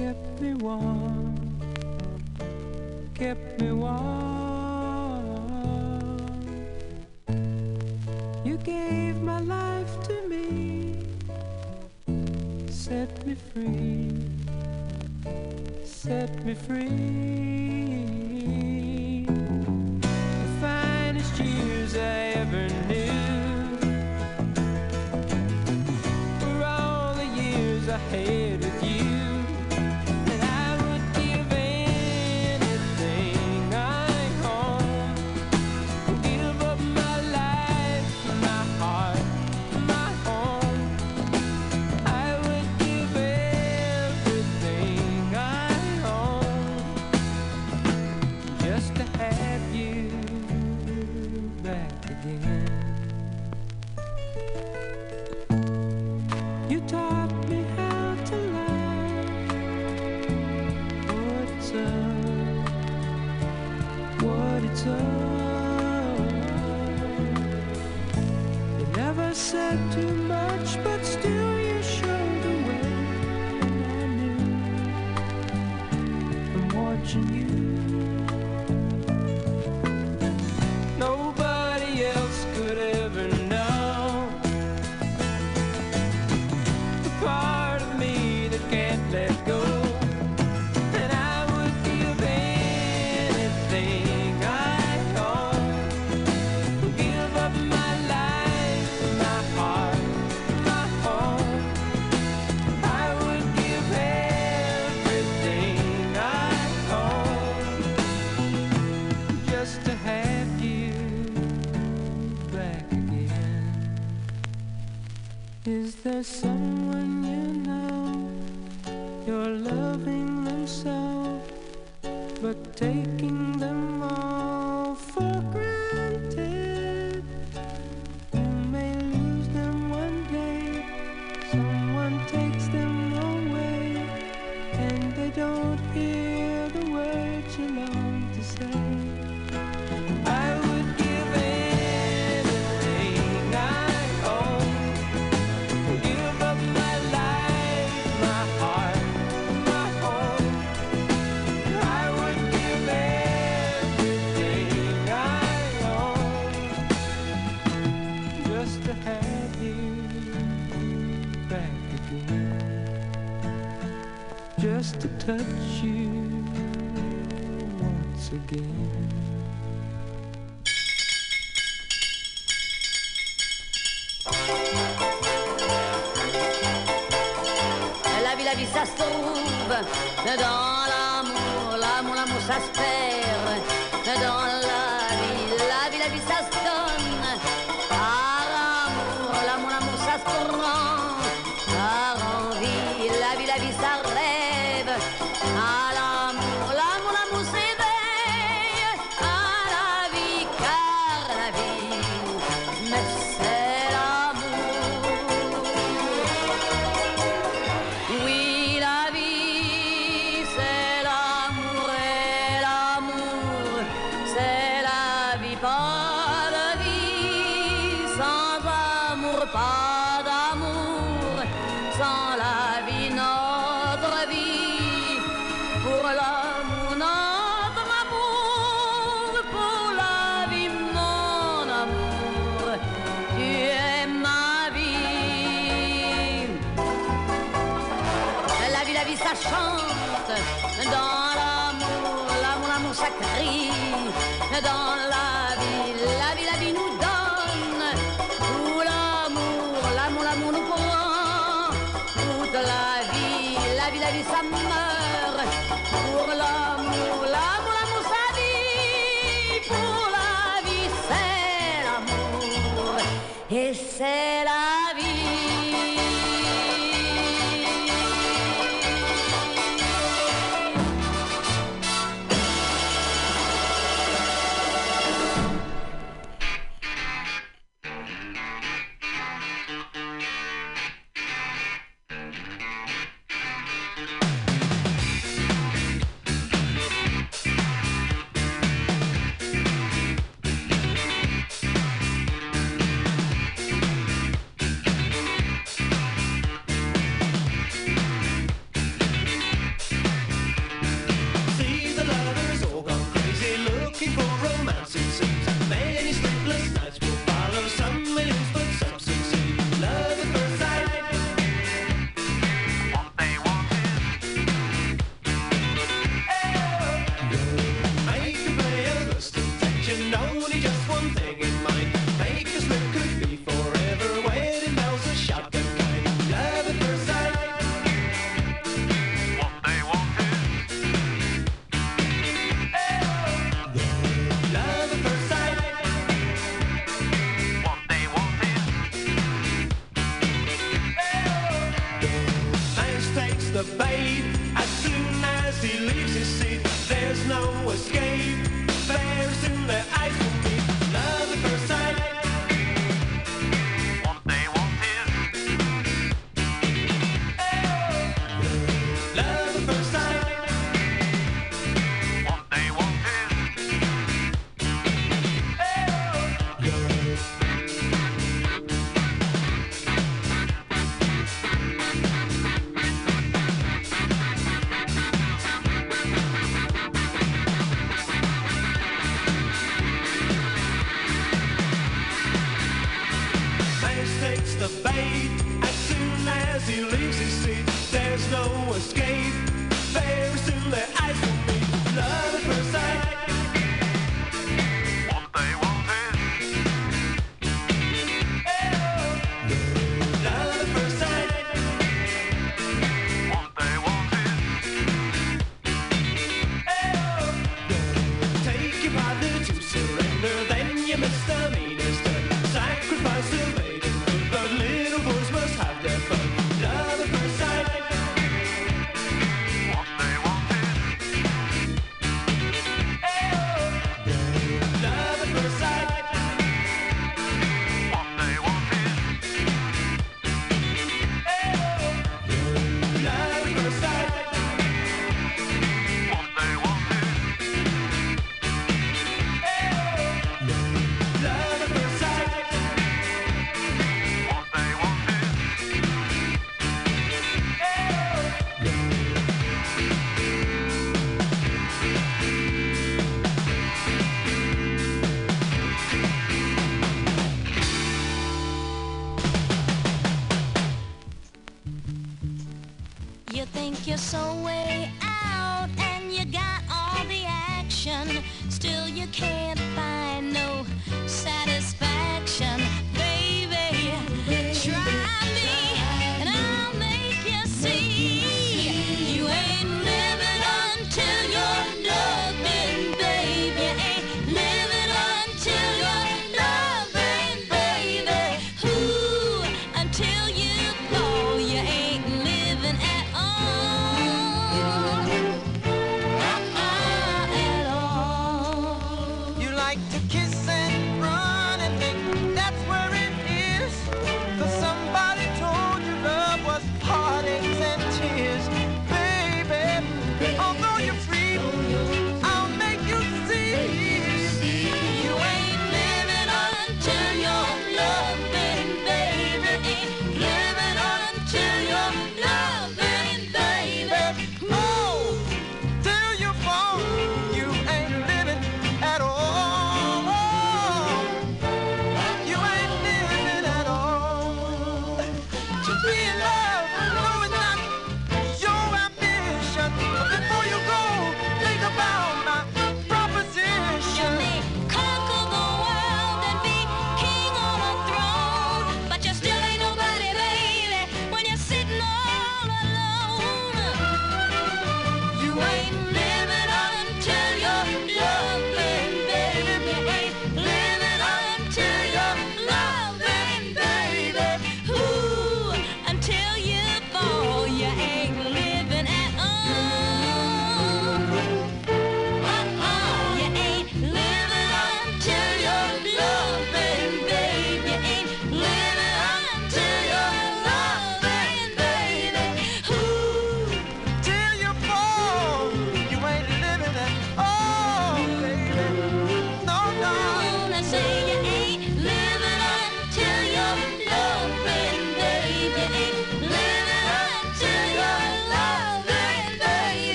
kept me warm, kept me warm. You gave my life to me, set me free, set me free. the sun. Pour l'amour, notre amour, pour la vie, mon amour, tu es ma vie. La vie, la vie, ça chante. Dans l'amour, l'amour, l'amour, ça crie. Dans ser.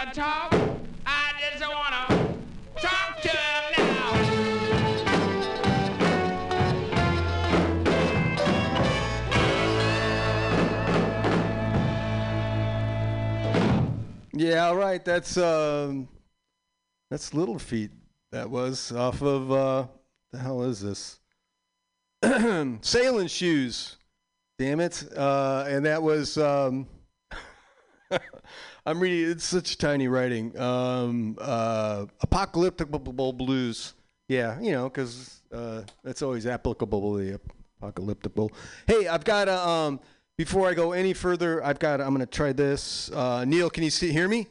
Talk. I just wanna talk to now. Yeah, all right. That's um, that's Little Feat. That was off of uh, the hell is this? Sailing shoes. Damn it! Uh, and that was um, I'm reading. It's such tiny writing. Um, uh, apocalyptic blues. Yeah, you know, because uh, that's always applicable. The apocalyptic. Hey, I've got a. Um, before I go any further, I've got. I'm going to try this. Uh, Neil, can you see hear me?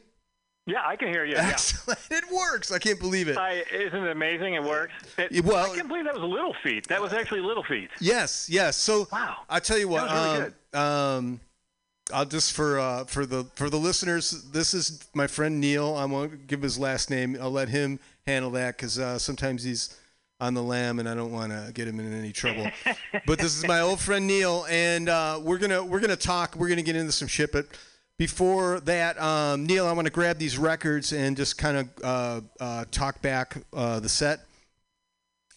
Yeah, I can hear you. Yeah. Excellent. It works. I can't believe it. I, isn't it amazing? It works. It, Yeah, well- I can't believe that was Little Feat. That was actually Little Feat. Yes, yes. So Wow. I tell you what. That was really um, um, I'll just for uh, for the for the listeners. This is my friend Neil. I won't give his last name. I'll let him handle that because uh, sometimes he's on the lam, and I don't want to get him in any trouble. but this is my old friend Neil, and uh, we're gonna we're gonna talk. We're gonna get into some shit, but. Before that, um, Neil, I want to grab these records and just kind of uh, uh, talk back uh, the set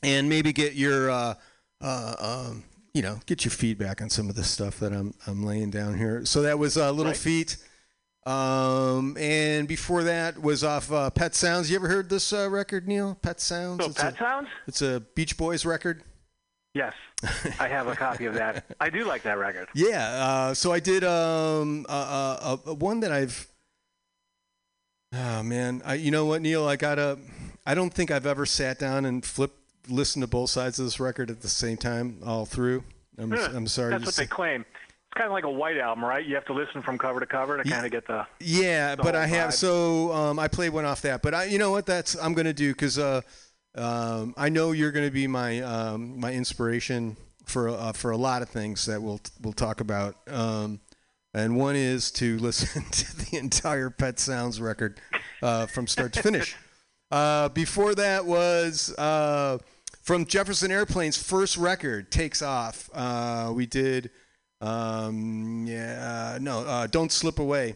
and maybe get your uh, uh, um, you know get your feedback on some of the stuff that I'm I'm laying down here. So that was uh, Little Right. Feet, um, and before that was off uh, Pet Sounds. You ever heard this uh, record, Neil? Pet Sounds. So it's Pet a, Sounds? It's a Beach Boys record. Yes, I have a copy of that. I do like that record. Yeah. Uh, so I did um, uh, uh, uh, one that I've. Oh man, I, you know what, Neil? I gotta. I don't think I've ever sat down and flipped, listened to both sides of this record at the same time all through. I'm, Huh. I'm sorry. That's what say. they claim. It's kind of like a white album, right? You have to listen from cover to cover to kind of get the. Yeah, the but I have vibe. so um, I played one off that. But I, you know what? That's I'm gonna do because uh, um, I know you're gonna be my um, my inspiration for uh, for a lot of things that we'll we'll talk about. Um, and one is to listen to the entire Pet Sounds record uh, from start to finish. Uh, before that was uh, from Jefferson Airplane's first record, Takes Off. Uh, we did, um, yeah, no, uh, Don't Slip Away.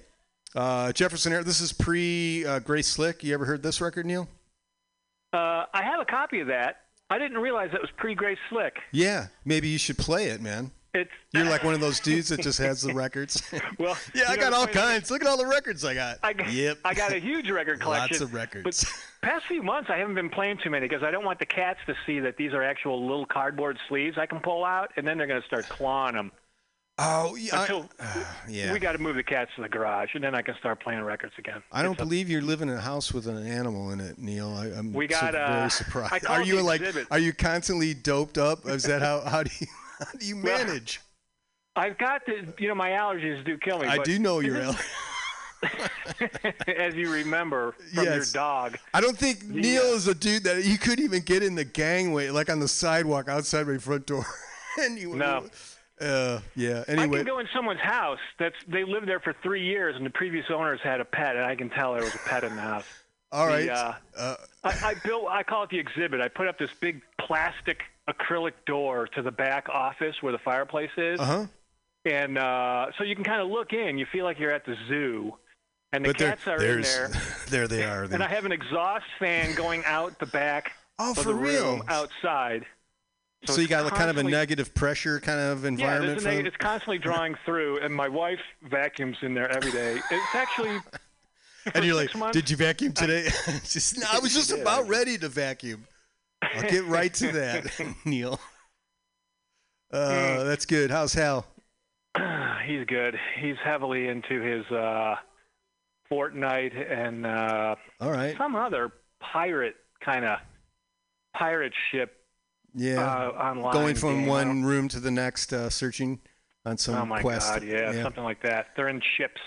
Uh, Jefferson Air. This is pre uh, Grace Slick. You ever heard this record, Neil? Uh, I have a copy of that. I didn't realize that was pre Grace Slick. Yeah, maybe you should play it, man. It's You're like one of those dudes that just has the records. well. yeah, I know, got all funny thing is, kinds. Look at all the records I got. I got, yep. I got a huge record collection. Lots of records. But past few months, I haven't been playing too many because I don't want the cats to see that these are actual little cardboard sleeves I can pull out, and then they're going to start clawing them. oh, yeah. I- Until yeah. we got to move the cats to the garage, and then I can start playing records again. I don't It's a- believe you're living in a house with an animal in it, Neil. I, I'm We so got, uh, very surprised. Are you like? exhibit. Are you constantly doped up? Is that how? How do you? How do you Well, manage? I've got the, you know, my allergies do kill me. I do know you're. this as you remember from your dog. I don't think Neil is a dude that you couldn't even get in the gangway, like on the sidewalk outside my front door. and you, No. Uh, yeah. I Anyway, can go in someone's house that's they lived there for three years, and the previous owners had a pet, and I can tell there was a pet in the house. All right. the, uh, uh, I, I built. I call it the exhibit. I put up this big plastic acrylic door to the back office where the fireplace is, uh-huh. and uh, so you can kind of look in. You feel like you're at the zoo, and the But there, cats are in there. there they are. And I have an exhaust fan going out the back Oh, of for the room outside. so you got kind of a negative pressure kind of environment for neg- it's constantly drawing through, and my wife vacuums in there every day. It's actually and you're like, months, did you vacuum today? just, no, I was just about ready to vacuum. I'll get right to that, Neil. Uh, that's good. How's Hal? he's good. He's heavily into his uh, Fortnite and uh, All right. some other pirate kind of pirate ship Yeah. uh, online. Going from game. One room to the next, uh, searching on some Oh my quest. god, yeah, something like that. They're in ships.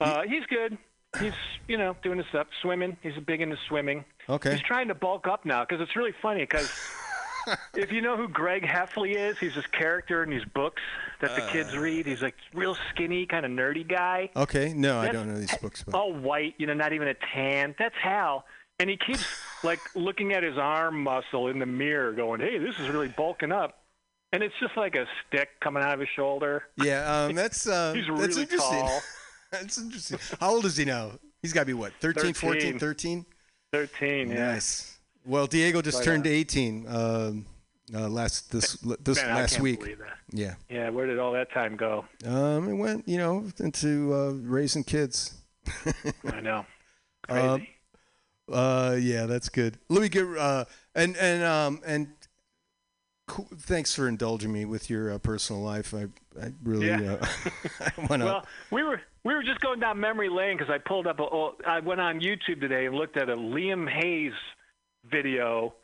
Uh, he's good. He's you know doing his stuff, swimming. He's big into swimming. Okay. He's trying to bulk up now because it's really funny because if you know who Greg Heffley is, he's this character in these books that the kids Uh. read. He's like real skinny, kind of nerdy guy, Okay. No, I don't know these books. But all white, you know, not even a tan. That's Hal. And he keeps like looking at his arm muscle in the mirror, going, "Hey, this is really bulking up." And it's just like a stick coming out of his shoulder. yeah, um, that's uh, He's that's really interesting. tall. that's interesting. How old is he now? He's got to be what 13, 14, 13. 13? 13. Yeah. Nice. Well, Diego just turned uh, 18 um, uh, last this this Man, I last can't week. Yeah. Yeah. Where did all that time go? Um, it went, you know, into uh, raising kids. I know. Crazy. Um, uh, yeah, that's good. Let me get uh, and and um and cool, thanks for indulging me with your uh, personal life. I I really Yeah. uh, I want to. Well, we were we were just going down memory lane because I pulled up. A, oh, I went on YouTube today and looked at a Liam Hayes video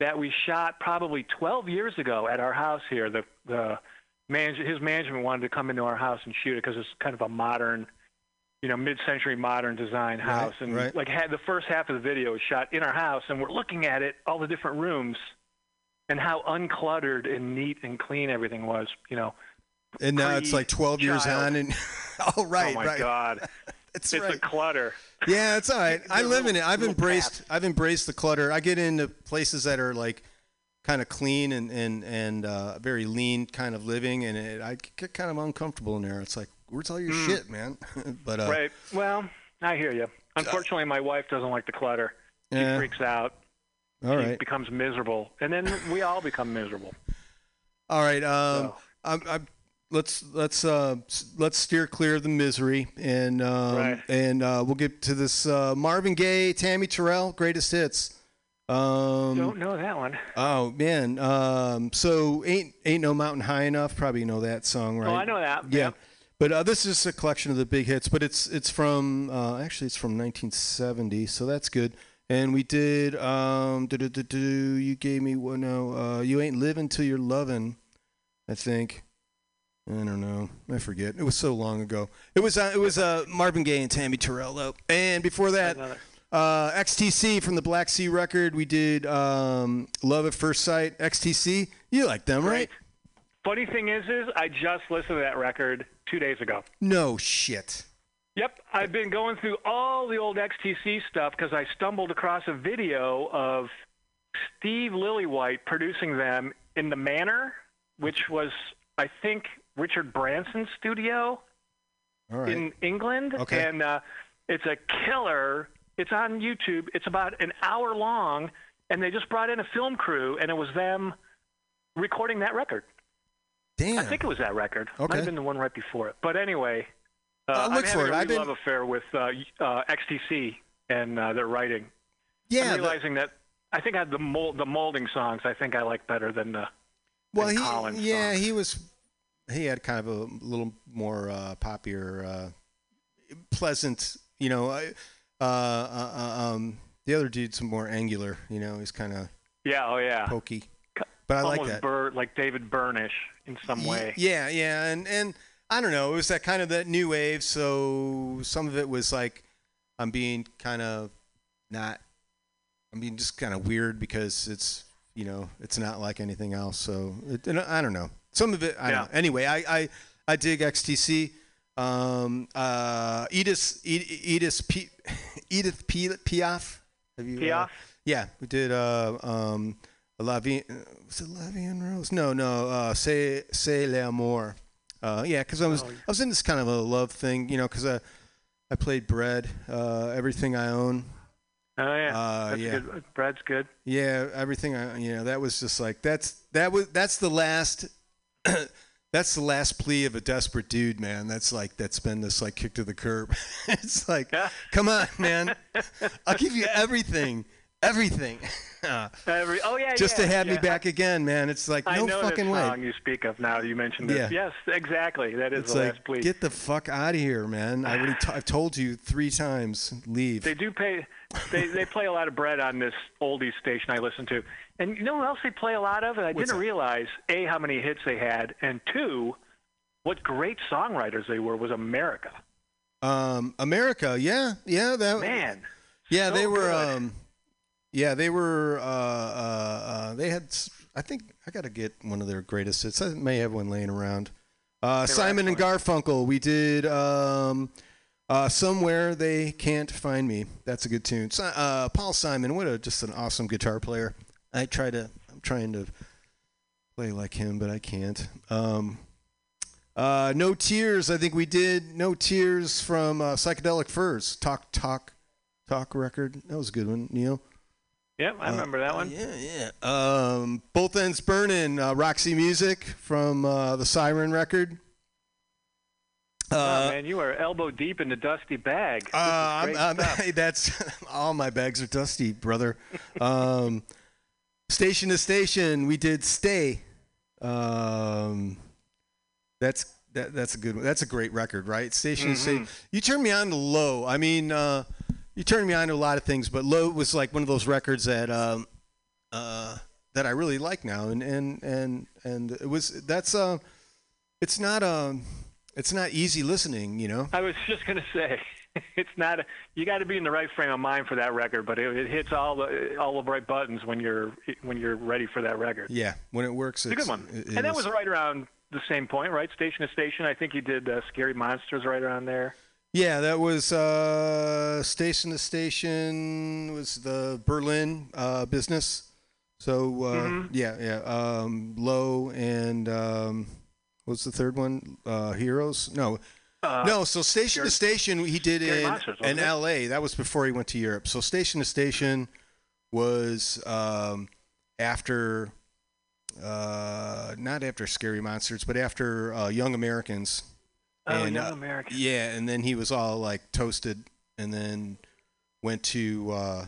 that we shot probably 12 years ago at our house here. The the manage, his management wanted to come into our house and shoot it because it's kind of a modern, you know, mid-century modern design house. and right. like had the first half of the video was shot in our house, and we're looking at it, all the different rooms, and how uncluttered and neat and clean everything was. You know. and now it's like 12 years on, and oh right, oh my right. God. It's right. a clutter. Yeah, it's all right. I live in it. I've embraced. paths. I've embraced the clutter. I get into places that are like kind of clean and and and uh, very lean kind of living, and it, I get kind of uncomfortable in there. It's like, where's all your shit, man? but uh, right. Well, I hear you. Unfortunately, my wife doesn't like the clutter. She Yeah. freaks out. All she becomes miserable, and then we all become miserable. all right. Um, So- I'm, I'm, let's let's uh let's steer clear of the misery, and um, Right. and uh, we'll get to this uh, Marvin Gaye, Tammy Terrell, greatest hits. Um, Don't know that one. Oh man, um, so ain't ain't no mountain high enough. Probably know that song, right? Oh, I know that. Yeah, Yep. but uh, this is a collection of the big hits. But it's it's from uh, actually it's from 1970, so that's good. And we did um, you gave me one no, uh, you ain't living till you're loving, I think. I don't know. I forget. It was so long ago. It was uh, it was uh, Marvin Gaye and Tammy Terrell though. And before that, uh, XTC from the Black Sea record. We did um, Love at First Sight. XTC. You like them, right? Funny thing is, is I just listened to that record two days ago. No shit. Yep, I've been going through all the old XTC stuff because I stumbled across a video of Steve Lillywhite producing them in the Manor, which was, I think, Richard Branson's studio right. in England. Okay. And uh, it's a killer. It's on YouTube. It's about an hour long, and they just brought in a film crew, and it was them recording that record. Damn. I think it was that record. Might have been the one right before it. But anyway, uh, I'll look for it. a I've been- love affair with uh, uh, XTC and uh, their writing. yeah. I'm but- realizing that I think I had the mold, the Moulding songs. I think I like better than the. well, than he Collins yeah songs. he was he had kind of a little more uh, poppier, uh, pleasant. You know, I- uh, um, the other dude's more angular. You know, he's kind of Yeah. Oh yeah. pokey. But I like Almost that. Bur- like David Burnish in some way. Yeah, yeah, and and I don't know. It was that kind of that new wave. So some of it was like I'm being kind of not. I'm being just kind of weird because it's you know it's not like anything else. So it, I don't know. Some of it. I Yeah. don't know. Anyway, I I I dig XTC. Um, uh, Edith Edith Edith, P, Edith P, Piaf. Have you? uh, Piaf? yeah, we did. Uh, um, La Vie, uh, was it La Vie en Rose? No, no. Uh, C'est C'est l'amour. Uh, yeah, because I was Oh, I was in this kind of a love thing, you know, because I I played Bread, uh, everything I own. Oh yeah. Uh, That's yeah. good. Brad's good. Yeah, everything I you know that was just like that's that was that's the last. That's the last plea of a desperate dude, man. That's like that's been this like kick to the curb. it's like, Yeah. come on, man. I'll give you everything, everything. Every, oh yeah. just yeah, to have me back again, man. It's like I no know fucking this way. song you speak of now. You mentioned this. Yeah. Yes, exactly. That is It's the like last plea. get the fuck out of here, man. I already t- I've told you three times. Leave. They do pay. They they play a lot of bread on this oldies station I listen to, and you know what else they play a lot of? And I What's didn't that? realize a how many hits they had, and two, what great songwriters they were. Was America Um, America, yeah, yeah, that man? yeah, so they were. good. Um, yeah, they were. Uh, uh, uh, they had. I think I got to get one of their greatest hits. I may have one laying around. Uh, Simon and Garfunkel. We did. Um, uh, somewhere they can't find me. That's a good tune. Uh, Paul Simon, what a just an awesome guitar player. I try to. I'm trying to play like him, but I can't. Um, Uh, no tears. I think we did no tears from uh, psychedelic furs. Talk talk talk record. That was a good one, Neil. Yep, I remember that one. Yeah, yeah. Um, both ends burning. Uh, Roxy Music from uh, the Siren record. oh, man, you are elbow deep in the dusty bag. Uh, I'm, I'm, hey, that's all my bags are dusty, brother. um, station to station, we did stay. Um, that's that, that's a good one. That's a great record, right? Station to station. You turned me on to low. I mean, uh, you turned me on to a lot of things, but low was like one of those records that um, uh, that I really like now, and and and and it was that's uh, it's not um, it's not easy listening, you know. I was just gonna say, it's not. A, you got to be in the right frame of mind for that record, but it, it hits all the all the right buttons when you're when you're ready for that record. Yeah, when it works, It's a good one. it- it and that is. was right around the same point, right? Station to station. I think you did uh, Scary Monsters right around there. Yeah, that was uh, station to station was the Berlin uh, business. So uh, Mhm. yeah, yeah, um, low and um, what was the third one? Uh, Heroes? No, Uh, no. So station to station he did Scary in Monsters, in it? L.A. That was before he went to Europe. So station to station was um, after. Uh, not after Scary Monsters, but after uh, Young Americans. Oh, And, Young uh, American. Yeah, and then he was all like toasted, and then went to uh,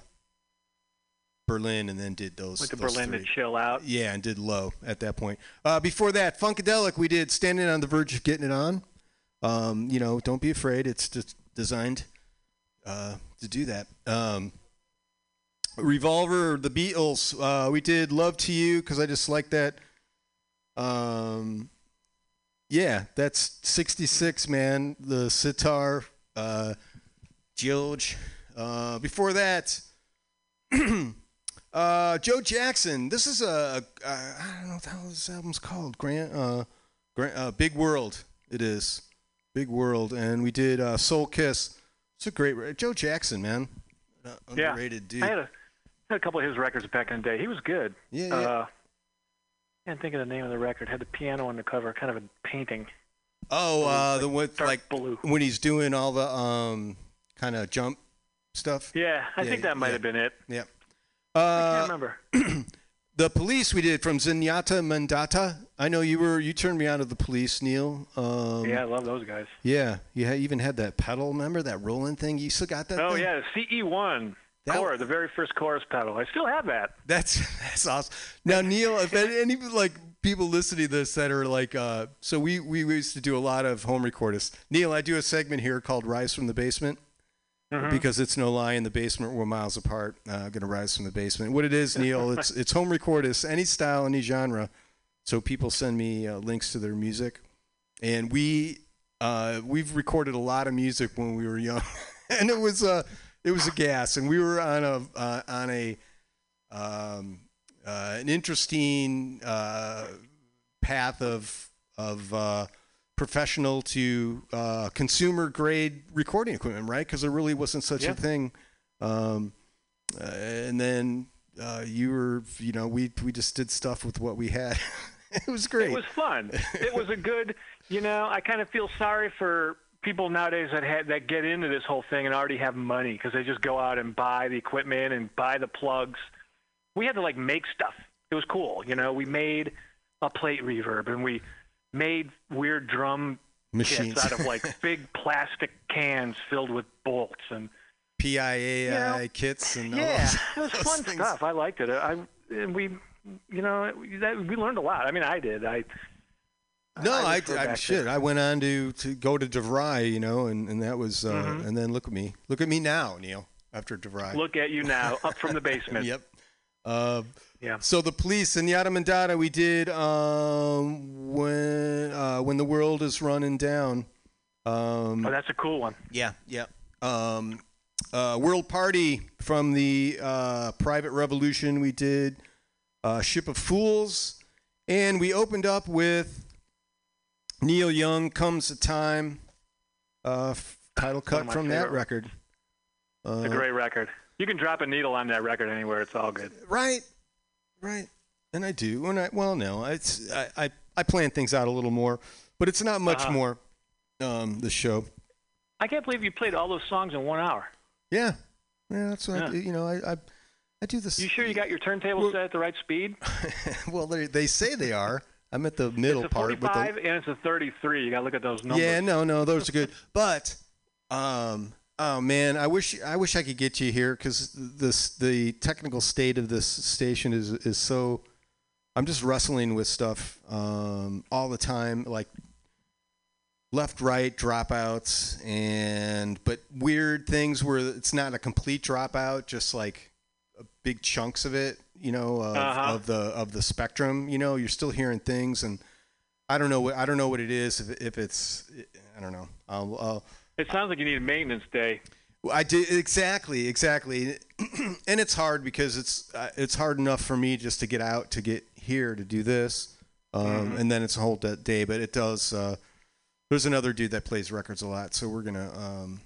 Berlin, and then did those. Went to those Berlin three. to chill out. Yeah, and did low at that point. Uh, before that, Funkadelic, we did standing on the verge of getting it on. Um, you know, don't be afraid. It's just designed uh, to do that. Um, Revolver, the Beatles. Uh, we did Love to You because I just like that. Um, yeah, that's 66, man. The sitar, uh, George. Uh, before that, uh, Joe Jackson. This is a, a I don't know what the hell this album's called. Grant, uh, Grant, uh, Big World. It is Big World, and we did uh, Soul Kiss. It's a great Joe Jackson, man. Uh, Yeah. underrated dude. I had a had a couple of his records back in the day. He was good. Yeah, yeah. Uh, can't think of the name of the record. Had the piano on the cover, kind of a painting. Oh, uh, the one like blue. when he's doing all the um kind of jump stuff. Yeah, I Yeah, think that might yeah. have been it. Yeah. I Uh, can't remember. the police we did from Zenyatta Mondatta. I know you were you turned me on to the police, Neil. Um, yeah, I love those guys. Yeah, you ha- even had that pedal. Remember that rolling thing? You still got that? Oh thing? yeah, CE one That- chorus, the very first chorus pedal. I still have that. That's that's awesome. Now, Neil, if any, like people listening to this that are like, uh, so we we used to do a lot of home recordists. Neil, I do a segment here called "Rise from the Basement." Mhm. Because it's no lie in the basement, we're miles apart. Uh, gonna rise from the basement. What it is, Neil, it's it's home recordists, any style, any genre. So people send me uh, links to their music, and we uh, we've recorded a lot of music when we were young, and it was uh, it was a gas, and we were on a uh, on a um, uh, an interesting uh, path of of uh, professional to uh, consumer grade recording equipment, right? Because there really wasn't such Yeah. a thing. Um, uh, and then uh, you were, you know, we we just did stuff with what we had. it was great. It was fun. it was a good, you know, I kind of feel sorry for people nowadays that had that get into this whole thing and already have money because they just go out and buy the equipment and buy the plugs. We had to like make stuff. It was cool, you know. We made a plate reverb and we made weird drum Machines. kits out of like big plastic cans filled with bolts and PIAI You know, kits and all yeah, it was fun things. stuff. I liked it. I and we, you know, that, we learned a lot. I mean, I did. I No, I I, I, shit. there. I went on to, to go to DeVry, you know, and, and that was, uh, Mhm. and then look at me, look at me now, Neil. After DeVry. look at you now, up from the basement. Yep. Uh, Yeah. So the police Zenyatta Mondatta, we did um, when uh, when the world is running down. Um, Oh, that's a cool one. yeah, yeah. Um, uh, World Party from the uh, Private Revolution. We did uh, Ship of Fools, and we opened up with Neil Young. Comes a time. Uh, title cut from that record. Uh, It's a great record. You can drop a needle on that record anywhere. It's all good. Right, right. And I do. And I well, no, it's I, I I plan things out a little more. but it's not much Uh-huh. more. Um, the show. I can't believe you played all those songs in one hour. Yeah, yeah. That's what I Yeah. do. You know, I, I, I do this. You sure you got your turntable Well- set at the right speed? well, they they say they are. I'm at the middle it's a part, but 45 the, and it's a 33. You got to look at those numbers. yeah, no, no, those are good. But, um, oh man, I wish I wish I could get you here because this the technical state of this station is is so. I'm just wrestling with stuff um, all the time, like left, right dropouts, and but weird things where it's not a complete dropout, just like big chunks of it, you know, of, Uh-huh. of the of the spectrum. You know, you're still hearing things, and I don't know what I don't know what it is. If, if it's, I don't know. I'll, I'll It sounds like you need a maintenance day. I did exactly, exactly, and it's hard because it's uh, it's hard enough for me just to get out to get here to do this, um, Mm-hmm. and then it's a whole day. But it does. Uh, there's another dude that plays records a lot, so we're gonna um,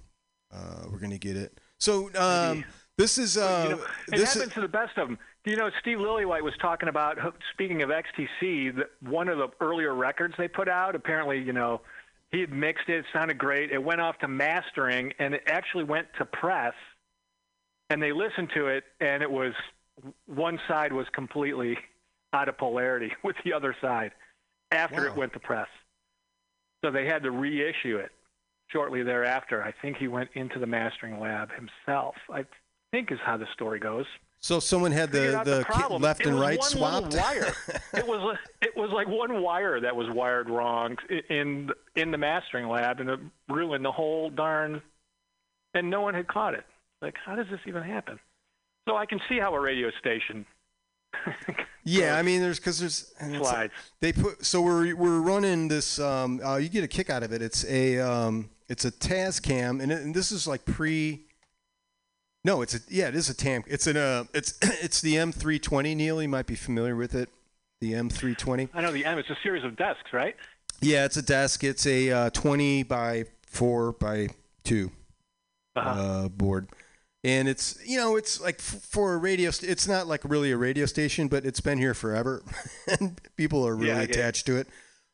uh, we're gonna get it. So um, this is uh, you know, it this happens is, to the best of them. You know Steve Lillywhite was talking about speaking of XTC, that one of the earlier records they put out. Apparently, you know, he had mixed it, it sounded great. It went off to mastering, and it actually went to press. And they listened to it, and it was one side was completely out of polarity with the other side after it went to press. So they had to reissue it shortly thereafter. I think he went into the mastering lab himself. I think is how the story goes. So someone had the the, problem. left and right swapped. wire. it was it was like one wire that was wired wrong in in the mastering lab, and it ruined the whole darn. And no one had caught it. Like, how does this even happen? So I can see how a radio station yeah, I mean, there's because there's and it's- slides. They put so we're we're running this. Um, uh, you get a kick out of it. It's a um, it's a Tascam, and, it, and this is like pre. No, it's a yeah, it is a Tam. It's an uh, it's it's the M320. Neil, you might be familiar with it. The M320. I know the M. It's a series of desks, right? Yeah, it's a desk. It's a uh, 20 by four by 2 Uh-huh. uh, board, and it's you know it's like f- for a radio. St- it's not like really a radio station, but it's been here forever, and people are really Yeah, I get it. attached to it.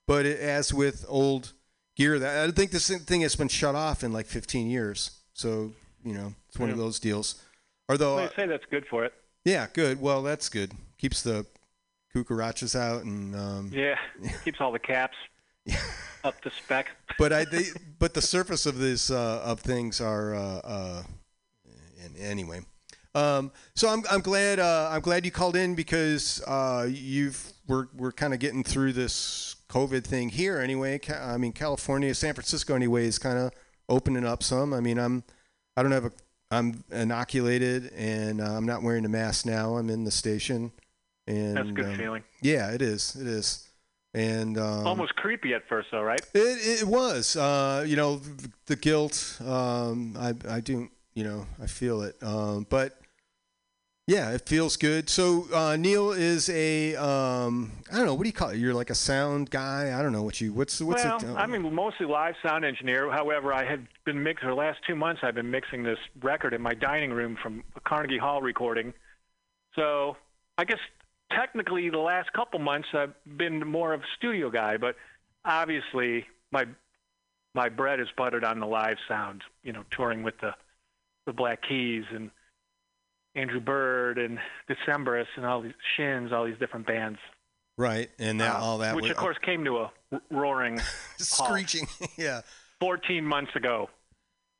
But it, as with old gear, that I think this thing has been shut off in like 15 years. So you know it's one of those deals. Although They say that's good for it. yeah, good. Well, that's good. Keeps the cucarachas out and um, Yeah, keeps all the caps up to spec. but I they, but the surface of this uh, of things are uh, uh, and anyway. Um, so I'm I'm glad uh, I'm glad you called in because uh, you've we're we're kind of getting through this COVID thing here anyway. Ca- I mean California, San Francisco anyway is kind of opening up some. I mean I'm I don't have a I'm inoculated and uh, I'm not wearing a mask now. I'm in the station and That's a good um, feeling. Yeah, it is. It is. And um, Almost creepy at first, though, right? it, it was, uh, you know, the, the guilt. Um, I, I do, you know, I feel it. Um, but yeah, it feels good. So uh, Neil is a, um, I don't know, what do you call it? You're like a sound guy. I don't know what you. What's what's well, it? uh, I mean, mostly live sound engineer. However, I have been mixing for the last two months. I've been mixing this record in my dining room from a Carnegie Hall recording. So I guess technically the last couple months I've been more of a studio guy, but obviously my my bread is buttered on the live sound. You know, touring with the the Black Keys and Andrew Bird and Decemberists and all these Shins, all these different bands. right, and that Uh, all that which was- of course came to a roaring screeching. yeah. 14 months ago,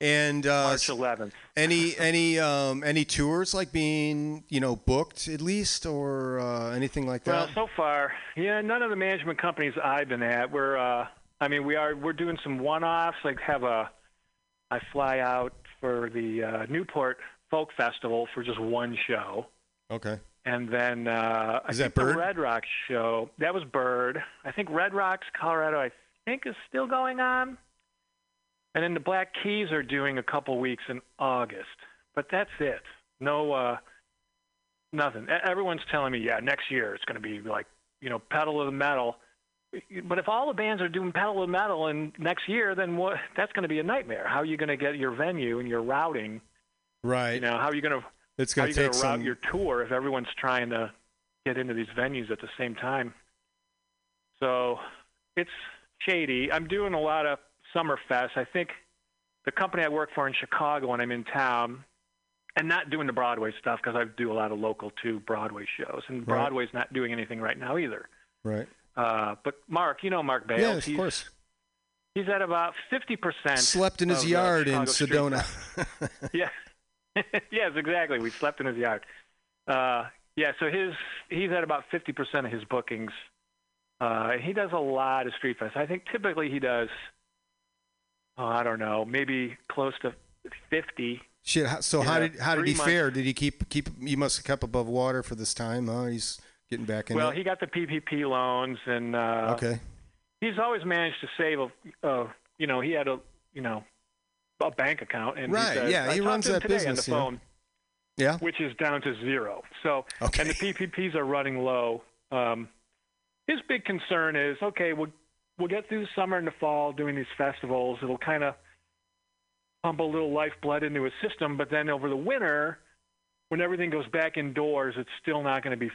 And uh, March 11th. any any um, any tours like being you know booked at least or uh, anything like that? Well, so far, yeah, none of the management companies I've been at. We're, uh, I mean, we are we're doing some one-offs. Like have a, I fly out for the uh, Newport Folk Festival for just one show, okay. and then uh, I think the Red Rock show. That was Bird. I think Red Rocks, Colorado. I think is still going on. And then the Black Keys are doing a couple weeks in August, but that's it. No, uh, nothing. Everyone's telling me, yeah, next year it's going to be like, you know, pedal of the metal. But if all the bands are doing pedal of the metal in next year, then what? That's going to be a nightmare. How are you going to get your venue and your routing? Right. You know, how are you going to it's going to to route some. your tour if everyone's trying to get into these venues at the same time? So it's shady. I'm doing a lot of summer fest. I think the company I work for in Chicago when I'm in town, and not doing the Broadway stuff because I do a lot of local too Broadway shows, and Right. Broadway's not doing anything right now either. Right. Uh, but Mark, you know Mark Bales. Yeah, of he's, course. He's at about 50%. Slept in his yard in Sedona. yeah. yes, exactly. We slept in his yard. Uh, yeah, so his he's at about 50% of his bookings. Uh, he does a lot of street fest. I think typically he does, oh, I don't know, maybe close to 50. Shit. So how did how did he months. fare? Did he keep keep? He must have kept above water for this time. Huh? He's getting back in. Well, it. he got the PPP loans, and uh, okay. he's always managed to save a, uh, you know, he had a, you know, a bank account, and he says- yeah, he runs that today business, on the phone. Yeah. which is down to zero. So, Okay. and the PPPs are running low. Um, his big concern is, okay, we'll we'll get through the summer and the fall doing these festivals. It'll kind of pump a little lifeblood into his system, but then over the winter, when everything goes back indoors, it's still not going to be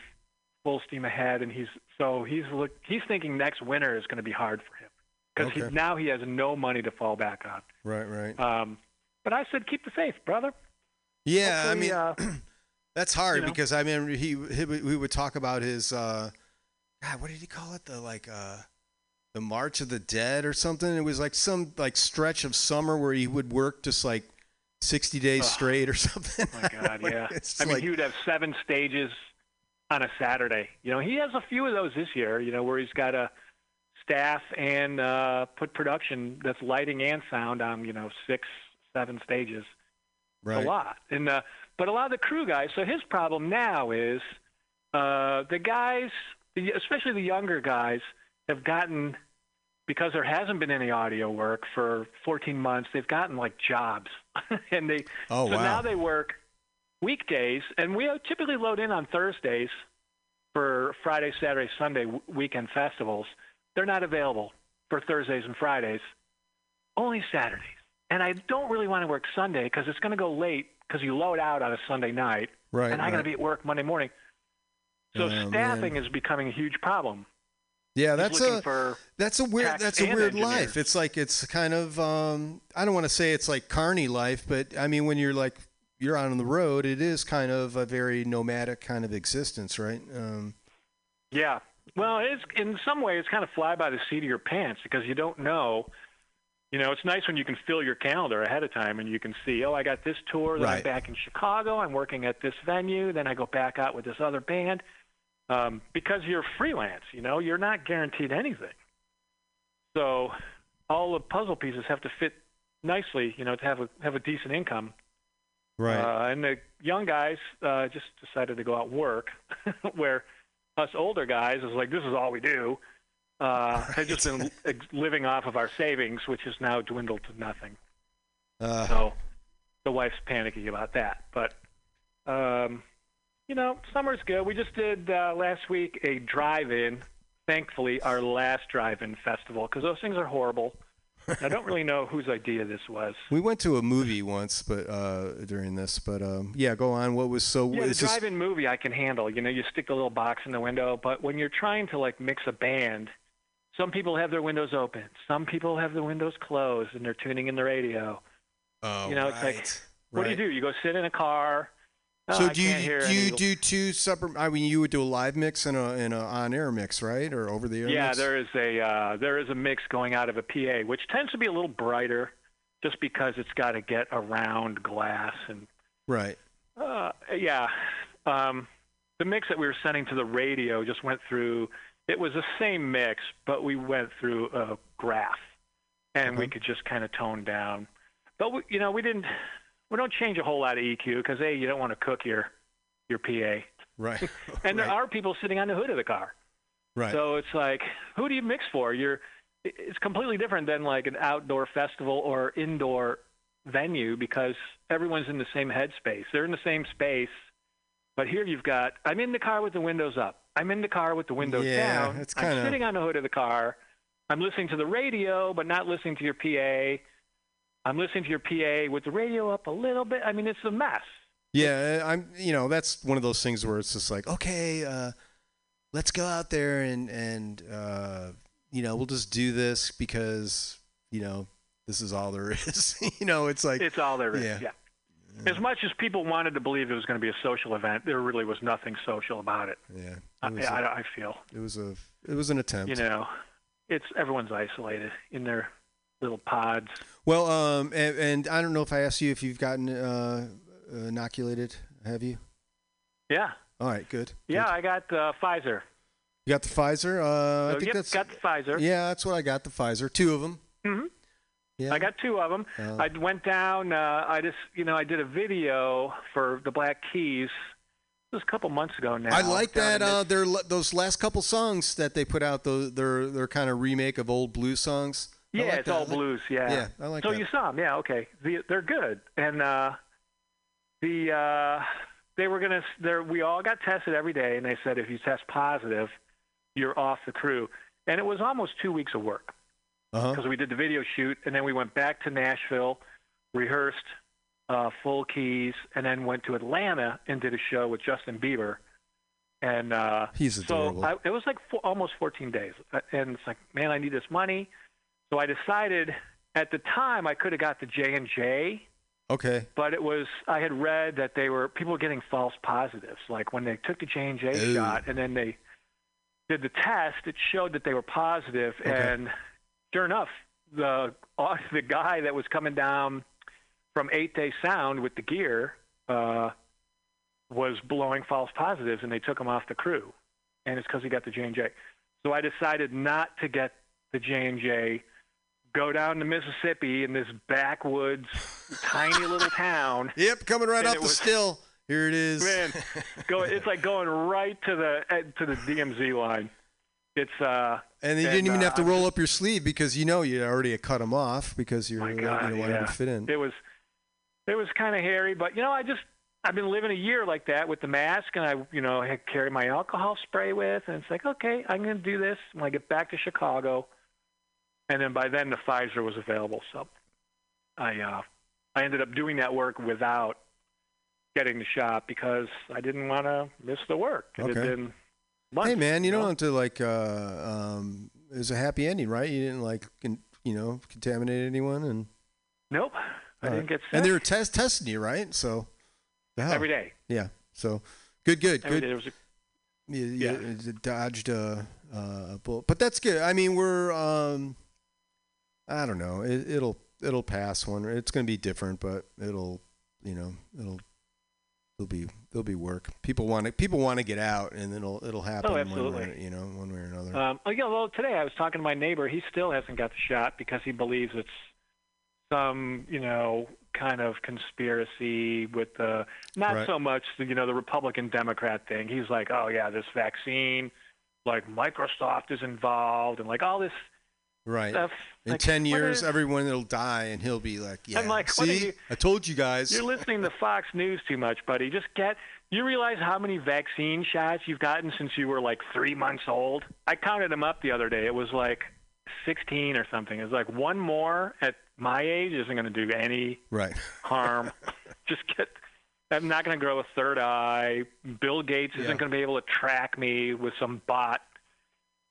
full steam ahead. And he's so he's look he's thinking next winter is going to be hard for him because Okay. now he has no money to fall back on. Right. Right. Um, but I said, keep the faith, brother. Yeah. I mean, uh, that's hard you know. because I mean, he, he we would talk about his. uh God, what did he call it? The like. uh the March of the Dead or something. It was like some like stretch of summer where he would work just like sixty days straight or something. Oh my God, yeah. I mean, like- he would have seven stages on a Saturday. You know, he has a few of those this year. You know, where he's got a staff and uh, put production that's lighting and sound on you know six, seven stages. right. A lot, and uh, but a lot of the crew guys. So his problem now is uh, the guys, especially the younger guys, have gotten because there hasn't been any audio work for 14 months. They've gotten like jobs, and they Oh so wow. now they work weekdays, and we typically load in on Thursdays for Friday, Saturday, Sunday w- weekend festivals. They're not available for Thursdays and Fridays, only Saturdays. And I don't really want to work Sunday because it's going to go late because you load out on a Sunday night, right. and I got to be at work Monday morning. So Oh, man. staffing is becoming a huge problem. Yeah, that's a that's a weird that's a weird engineers. life. It's like it's kind of um I don't want to say it's like carny life, but I mean when you're like you're out on the road, it is kind of a very nomadic kind of existence, right? Um Yeah. Well, it's in some way it's kind of fly by the seat of your pants because you don't know. You know, it's nice when you can fill your calendar ahead of time and you can see, oh, I got this tour, then I'm back in Chicago, I'm working at this venue, then I go back out with this other band. Um, because you're freelance, you know, you're not guaranteed anything. So all the puzzle pieces have to fit nicely, you know, to have a have a decent income. right. Uh, and the young guys uh, just decided to go out and work, where us older guys is like, this is all we do. Uh, have just been living off of our savings, which has now dwindled to nothing. uh, So the wife's panicky about that. But, um, you know, summer's good. We just did uh, last week a drive-in. Thankfully, our last drive-in festival because those things are horrible. I don't really know whose idea this was. we went to a movie once but uh during this, but um yeah, go on. What was so Yeah, the drive-in movie I can handle. You know, you stick a little box in the window, but when you're trying to like mix a band, some people have their windows open, some people have the windows closed, and they're tuning in the radio. oh, you know, it's like, right, What do you do? You go sit in a car. Oh, So I do you do any- you do two separate? I mean, you would do a live mix and a and a on air mix, right, or over the air? Yeah, mix? there is a uh, there is a mix going out of a PA, which tends to be a little brighter, just because it's got to get around glass and right. Uh, yeah. Um, the mix that we were sending to the radio just went through. It was the same mix, but we went through a graph, and we could just kind of tone down. But we, you know, we didn't. We don't change a whole lot of EQ because hey, you don't want to cook your your PA, Right. and right. there are people sitting on the hood of the car. right. So it's like, who do you mix for? You're. It's completely different than like an outdoor festival or indoor venue because everyone's in the same headspace. They're in the same space. But here you've got I'm in the car with the windows up. I'm in the car with the windows Yeah, down. it's I'm sitting on the hood of the car. I'm listening to the radio, but not listening to your PA. I'm listening to your PA with the radio up a little bit. I mean, it's a mess. Yeah, I'm. You know, that's one of those things where it's just like, okay, uh, let's go out there and and uh, you know, we'll just do this because you know this is all there is. you know, it's like It's all there is. yeah. Yeah. As much as people wanted to believe it was going to be a social event, there really was nothing social about it. yeah. I, It was, I, a, I feel. it was a it was an attempt. You know, it's everyone's isolated in their little pods. Well, um, and, and I don't know if I asked you if you've gotten uh, inoculated. Have you? Yeah. All right, good. Yeah, good. I got uh, Pfizer. You got the Pfizer. Uh, I think yep, that's got the Pfizer. yeah, that's what I got. The Pfizer, two of them. hmm Yeah. I got two of them. Oh. I went down. Uh, I just, you know, I did a video for the Black Keys. It was a couple months ago now. I like that. Uh, their those last couple songs that they put out. Those their their kind of remake of old blues songs. Yeah, like it's that. All like- blues. Yeah. Yeah, I like so that. you saw them? Yeah. Okay. The, they're good, and uh, the uh, they were gonna. They're, we all got tested every day, and they said if you test positive, you're off the crew. And it was almost two weeks of work Uh-huh. because we did the video shoot, and then we went back to Nashville, rehearsed uh, full keys, and then went to Atlanta and did a show with Justin Bieber. And uh, He's adorable. so I, it was like four, almost 14 days, Uh, and it's like, man, I need this money. So I decided at the time I could have got the J and J, Okay. but it was I had read that they were people were getting false positives. Like when they took the J and J shot and then they did the test, it showed that they were positive, Okay. and sure enough, the uh, the guy that was coming down from Eighth Day Sound with the gear uh, was blowing false positives, and they took him off the crew, and it's because he got the J and J. So I decided not to get the J and J. Go down to Mississippi in this backwoods, tiny little town. Yep, coming right off the was- still. Here it is. Man, go! It's like going right to the eh, to the DMZ line. It's uh. And you and, didn't even uh, have to roll up your sleeve because you know you already cut them off because you're My you God, don't want yeah. to fit in. It was it was kind of hairy, but you know, I just I've been living a year like that with the mask, and I you know had carry my alcohol spray with, and it's like okay, I'm gonna do this when I get back to Chicago, and then by then the Pfizer was available, so I uh I ended up doing that work without getting the shot because I didn't want to miss the work. It had Okay. been months, hey man, you know? don't have to like. Uh, um, it was a happy ending, right? You didn't like con- you know contaminate anyone, and Nope, I All didn't get sick. and they were test testing you, right? So the hell. every day. Yeah. So good, good, Every good. day there was a You, Yeah. you you dodged a, a bullet, but that's good. I mean, we're um, I don't know. It, it'll it'll pass one. It's going to be different, but it'll you know it'll it'll be there'll be work. People want to people want to get out, and it'll it'll happen. Oh, One way, absolutely. you know, one way or another. Um, oh, yeah, well, today I was talking to my neighbor. He still hasn't got the shot because he believes it's some, you know, kind of conspiracy with the not Right. so much, the, you know, the Republican Democrat thing. He's like, oh yeah, this vaccine, like Microsoft is involved, and like all this right. stuff. In Like, ten years, is- everyone will die, and he'll be like, "Yeah, I'm like, see, you- I told you guys." You're listening to Fox News too much, buddy. Just get. You realize how many vaccine shots you've gotten since you were like three months old? I counted them up the other day. It was like 16 or something. It's like one more at my age isn't going to do any right. harm. Just get. I'm not going to grow a third eye. Bill Gates isn't going to be able to track me with some bot.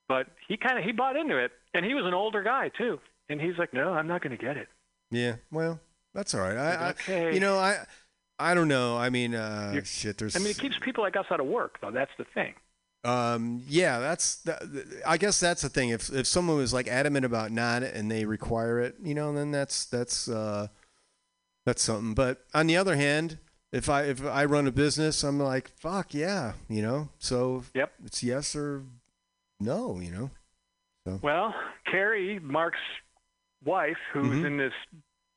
But he kind of he bought into it, and he was an older guy too. And he's like, "No, I'm not going to get it." Yeah. Well, that's all right. I, I Okay. you know, I I don't know. I mean, uh, You're- shit. There's. I mean, it keeps people like us out of work, though. That's the thing. Um, yeah, that's. That, I guess that's the thing. If if someone was like adamant about not and they require it, you know, then that's that's uh, that's something. But on the other hand, if I if I run a business, I'm like, fuck yeah, you know. So Yep. it's yes or no, you know. Well, Carrie, Mark's wife, who's Mhm. in this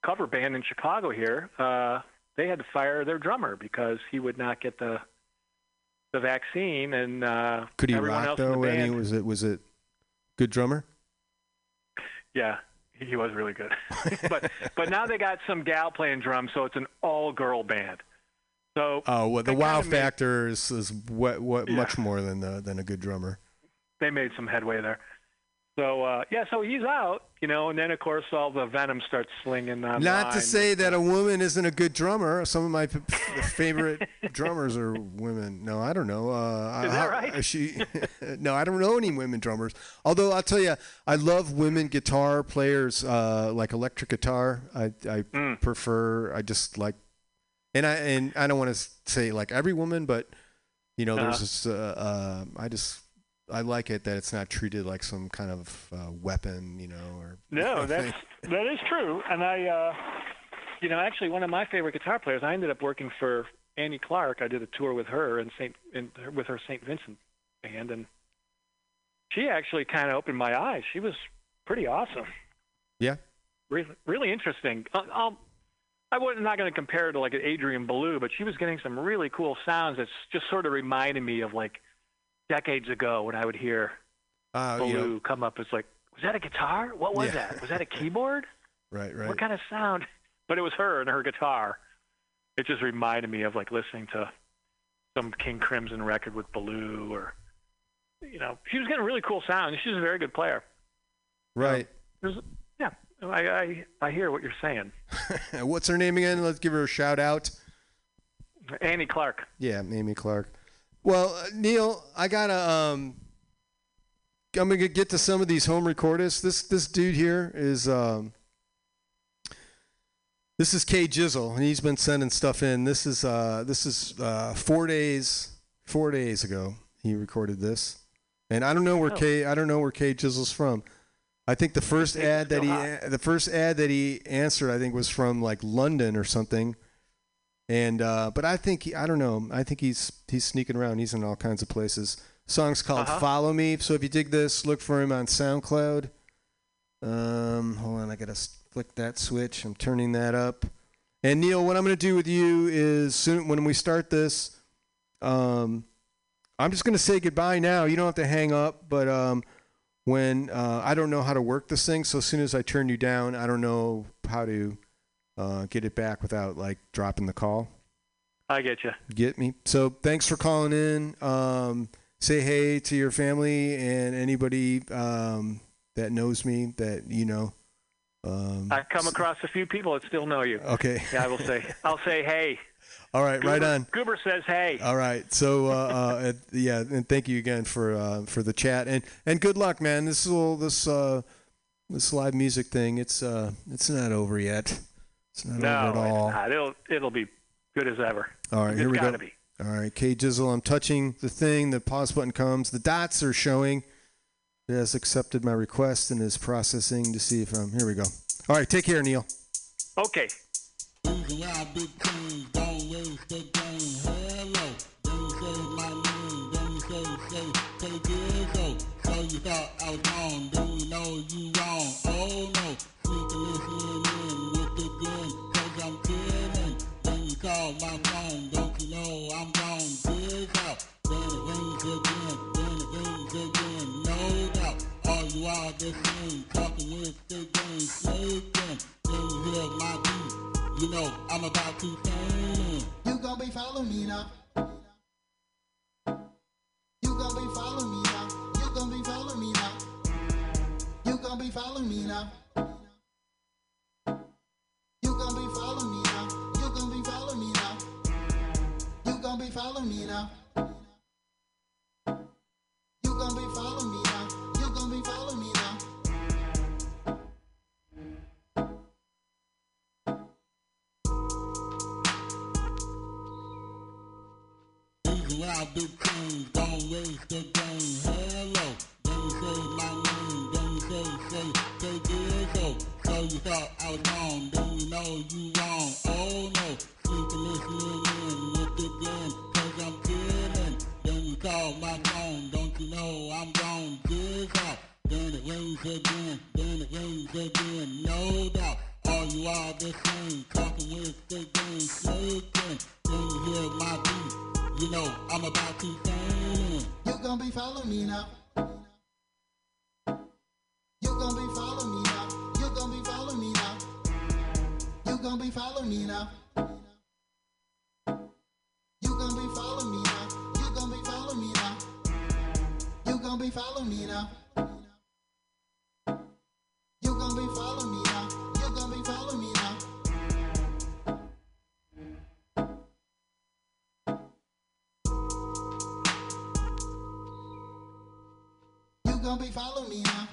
cover band in Chicago here, uh, they had to fire their drummer because he would not get the the vaccine, and uh, Could he rock though? I mean, was it was it good drummer? yeah, he was really good. but but now they got some gal playing drums, so it's an all girl band. So Oh, well, the wow kinda made- factor is is what what Yeah. much more than the than a good drummer. they made some headway there. So uh, yeah, so he's out, you know, and then of course all the venom starts slinging on. Not to say that a woman isn't a good drummer. Some of my favorite drummers are women. No, I don't know. Uh, Is that how- right? She, no, I don't know any women drummers. Although I'll tell you, I love women guitar players, uh, like electric guitar. I, I Mm. prefer. I just like, and I and I don't want to say like every woman, but you know, there's Uh-huh. this. Uh, uh, I just. I like it that it's not treated like some kind of uh, weapon, you know, or No, that's that is true. And I, uh, you know, actually one of my favorite guitar players. I ended up working for Annie Clark. I did a tour with her and Saint in, with her Saint Vincent band, and she actually kind of opened my eyes. She was pretty awesome. yeah. really, really interesting. Uh, I'll, I was not going to compare her to like an Adrian Belew, but she was getting some really cool sounds that just sort of reminded me of like decades ago when I would hear Uh, Belew you know, come up. It's like, was that a guitar? What was Yeah. that? Was that a keyboard? right, right. What kind of sound? But it was her and her guitar. It just reminded me of like listening to some King Crimson record with Belew or, you know, she was getting really cool sound. She's a very good player. right. There's, yeah, I, I I hear what you're saying. What's her name again? Let's give her a shout out. Annie Clark. Yeah, Amy Clark. Well, uh, Neil, I gotta um, I'm gonna get to some of these home recordists. This this dude here is um, this is K Jizzle, and he's been sending stuff in. This is uh, this is uh, four days four days ago he recorded this, and I don't know where Oh. K I don't know where K Jizzle's from. I think the first ad that he hot. the first ad that he answered I think was from like London or something. And uh, but I think he, I don't know. I think he's he's sneaking around. He's in all kinds of places. Song's called Uh-huh. "Follow Me." So if you dig this, look for him on SoundCloud. Um, hold on, I gotta flick that switch. I'm turning that up. And Neil, what I'm gonna do with you is soon when we start this, um, I'm just gonna say goodbye now. You don't have to hang up, but um, when uh, I don't know how to work this thing, so as soon as I turn you down, I don't know how to uh, get it back without like dropping the call. I get you. Get me? So thanks for calling in. Um, say hey to your family and anybody um, that knows me that you know. Um, I come across a few people that still know you. okay. Yeah, I will say. I'll say hey. All right. Right on. Goober says hey. All right. So uh, uh, yeah, and thank you again for uh, for the chat and and good luck, man. This will this uh, this live music thing. It's uh, it's not over yet. It's not no, over at all. it's not. It'll it'll be good as ever. All right, It's here we go. gotta be. All right, K Jizzle, I'm touching the thing. The pause button comes. The dots are showing. It has accepted my request and is processing to see if I'm. Here we go. All right, take care, Neil. Okay. You gon' be following me now. You gon' be following me now. You gon' be following me now. You gon' be following me now. You gon' be following me now. You gon' be following me now. You be following me now. Corral big things, don't waste the game. Hello, don't say my name, Don't say, say, say Diego. Oh. So you thought I was wrong, then you know you wrong. Oh no, sleeping listening in with the gun, cause I'm killing. Then you call my phone, don't you know I'm gone, this out. Then it rings again, then it rings again, no doubt. All you are the same, talking with the game, shaking. Then you hear my beat gon' be following me now. You gon' be following me now. You gon' be following me now. You gon' be following me now. You gon' be following me now. You gon' be following me now. You gon' be following me now. You gon' be gon' be following me now.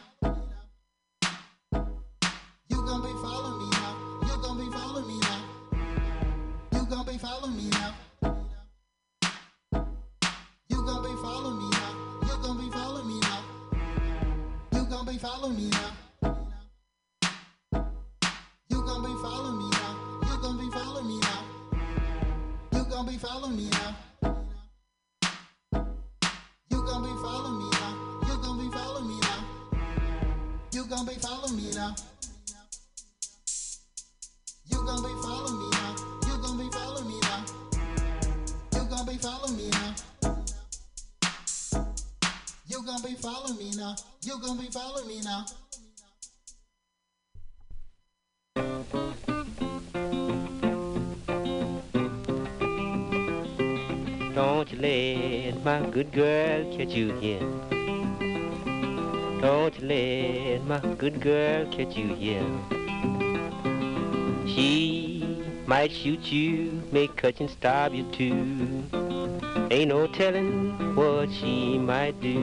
You gon' be following me now. You gon' be following me now. You gon' be following me now. You gon' be following me now. You gon' be following me now. You gon' be following me now. You gon' be following me now. You gon' be following me now. You gon' be following me now. Following me now. You gon' be following me now. You gon' be following me now. You gon' be following me now. You gon' be following me now. You gon' be following me now. Don't you let my good girl catch you here. Don't let my good girl catch you here. She might shoot you, may cut and stab you too. Ain't no telling what she might do.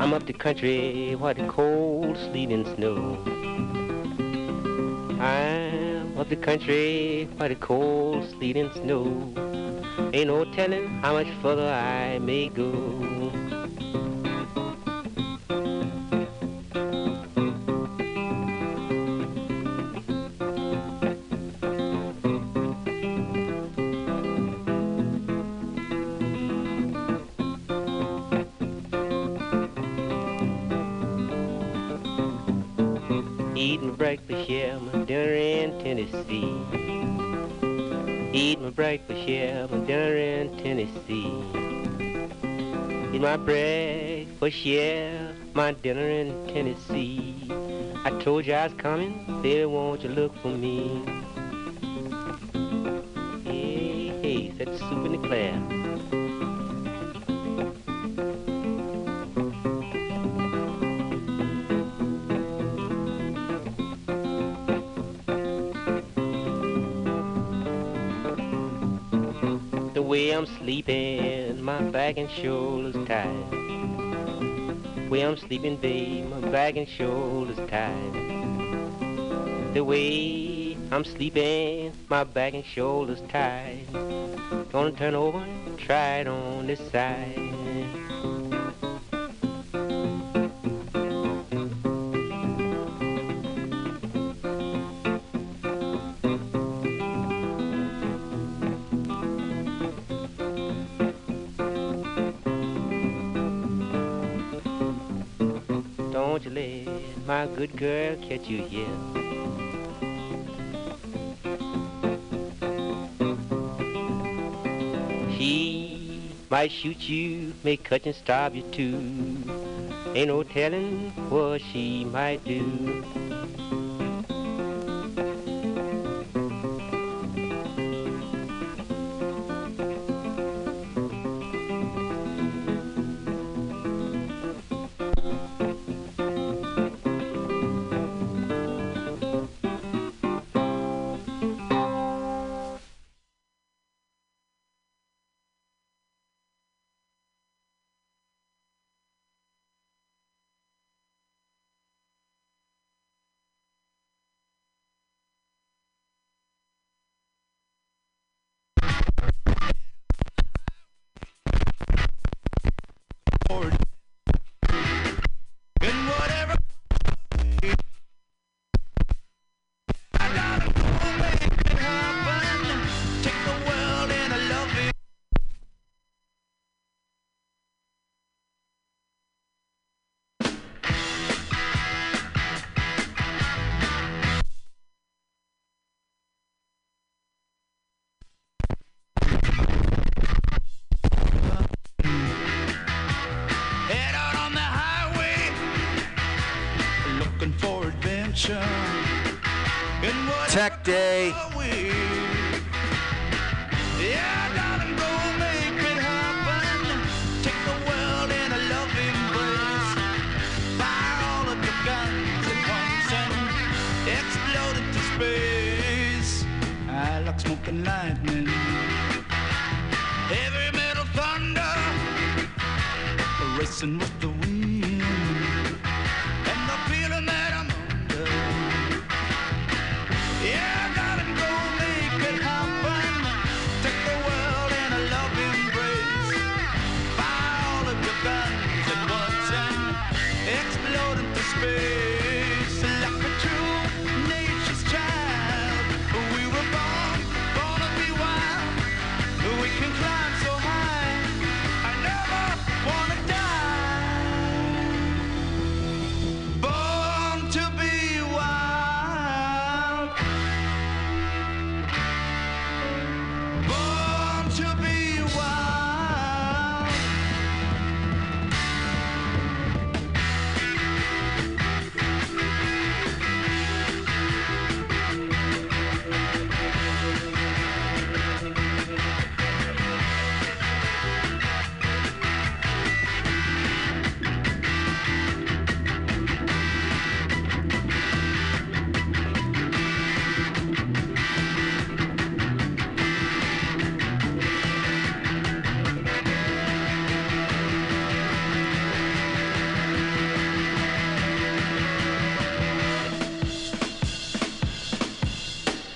I'm up the country where the cold sleet and snow. I'm up the country by the cold sleet and snow. Ain't no telling how much further I may go. Here, my dinner in Tennessee. I told you I was coming, baby, won't you look for me? Hey, hey, that's soup in the. The way I'm sleeping, my back and shoulders tired. Way I'm sleeping, babe, my back and shoulders tired. The way I'm sleeping, my back and shoulders tired. Gonna turn over and try it on this side. Good girl catch you here. She might shoot you, may cut and stab you too. Ain't no telling what she might do.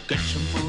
Get your motor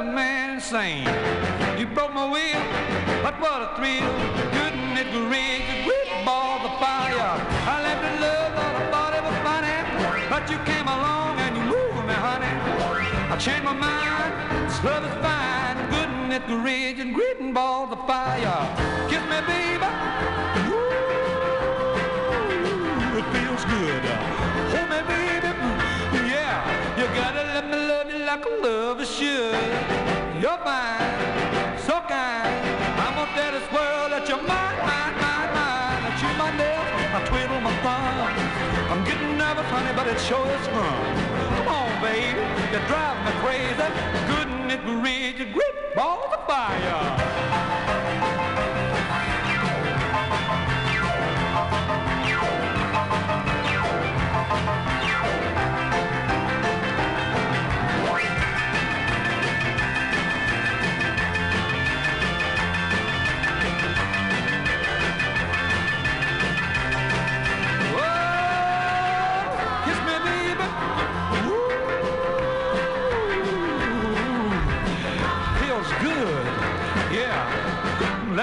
a man insane. You broke my wheel, but what a thrill. Couldn't it rig a great ball of fire? I left in love, thought I thought it was funny. But you came along and you moved me, honey. I changed my mind, this love is fine. Couldn't it rig and gritting balls of fire? Kiss me, baby. Ooh, it feels good. Hold me, baby. Yeah, you gotta let me love like a lover should. You're mine, so kind. I'm gonna tell this world that you're mine, mine, mine, mine. I chew my nails, I twiddle my thumbs. I'm getting nervous, honey, but it sure is fun. Come on, baby, you drive me crazy. Couldn't it read your grip balls of fire?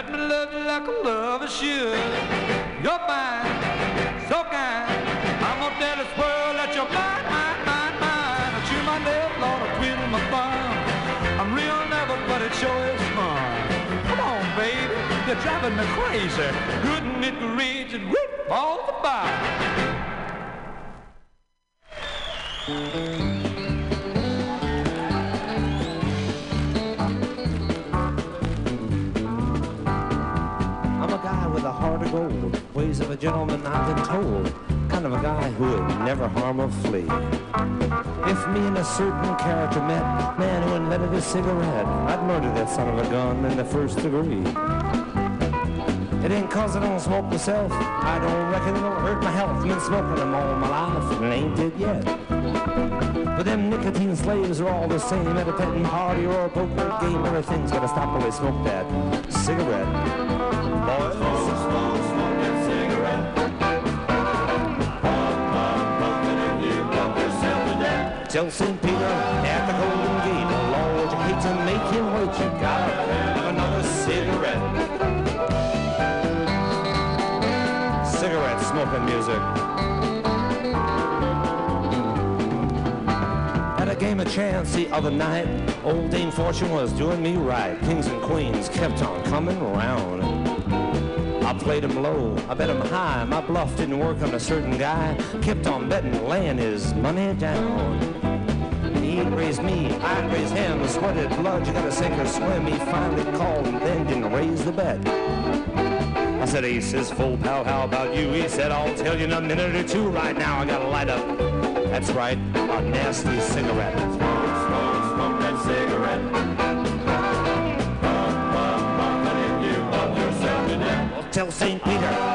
Let me love you like a lover should. You're fine, so kind. I'm gonna tell this world that you're mine, mine, mine, mine. I chew my nails, Lord, I twiddle my thumb. I'm real nervous, but it sure is fun. Come on, baby, you're driving me crazy. Couldn't it reach and rip all the fire? A gentleman I've been told, kind of a guy who would never harm a flea. If me and a certain character met, man who wouldn't a cigarette, I'd murder that son of a gun in the first degree. It ain't cause I don't smoke myself. I don't reckon it'll hurt my health. Been smoking them all my life and ain't dead yet. But them nicotine slaves are all the same at a petting party or a poker game. Everything's gotta stop while they smoke that cigarette. Boys, Tell St. Peter at the Golden Gate, Lord, you hate to make him wait. You gotta have another cigarette. Cigarette smoking music. Had a game of chance the other night. Old Dame Fortune was doing me right. Kings and queens kept on coming around. I played him low, I bet him high. My bluff didn't work on a certain guy. Kept on betting, laying his money down. Raise me, I'd raise him. Sweated blood, you gotta sink or swim. He finally called and then didn't raise the bet. I said, Ace is full pal, how about you? He said, I'll tell you in a minute or two. Right now, I gotta light up. That's right, a nasty cigarette. Smoke, smoke, smoke that cigarette. Well, tell St. Peter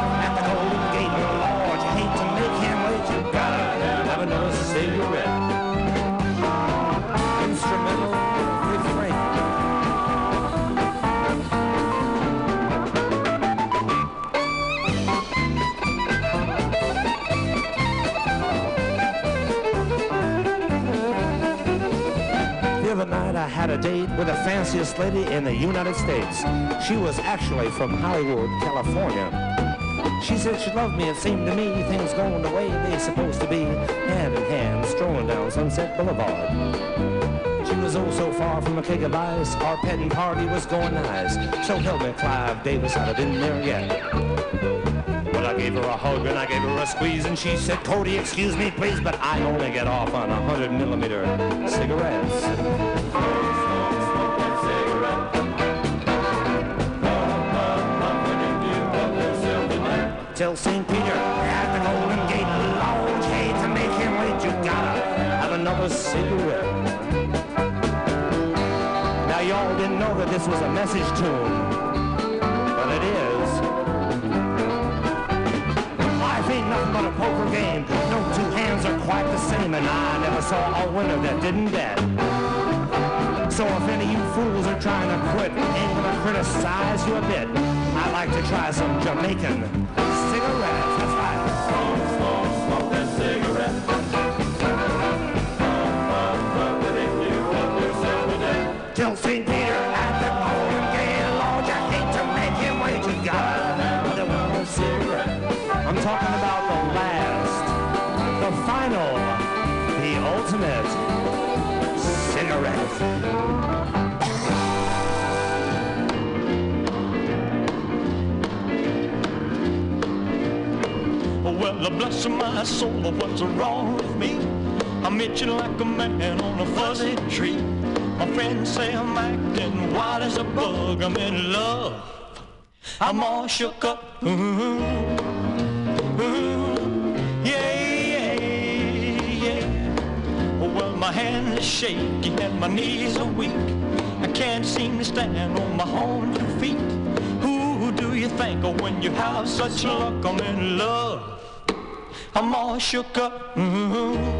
had a date with the fanciest lady in the United States. She was actually from Hollywood, California. She said she loved me. It seemed to me things going the way they supposed to be, hand in hand, strolling down Sunset Boulevard. She was oh so far from a keg of ice. Our petting party was going nice. So help me, Clive Davis, I'd have been there yet. Well, I gave her a hug and I gave her a squeeze, and she said, Cody, excuse me, please, but I only get off on a hundred millimeter cigarettes. Tell St. Peter at the Golden Gate, you hate to make him wait, you gotta have another cigarette. Now, y'all didn't know that this was a message tune, but it is. Life ain't nothing but a poker game. No two hands are quite the same, and I never saw a winner that didn't bet. So if any of you fools are trying to quit, ain't gonna criticize you a bit. I'd like to try some Jamaican Oh well, bless my soul, what's wrong with me? I'm itching like a man on a fuzzy tree. My friends say I'm acting wild as a bug. I'm in love. I'm all shook up. My hand is shaky and my knees are weak. I can't seem to stand on my own two feet. Who do you think of when you have such luck? I'm in love. I'm all shook up. Ooh, ooh,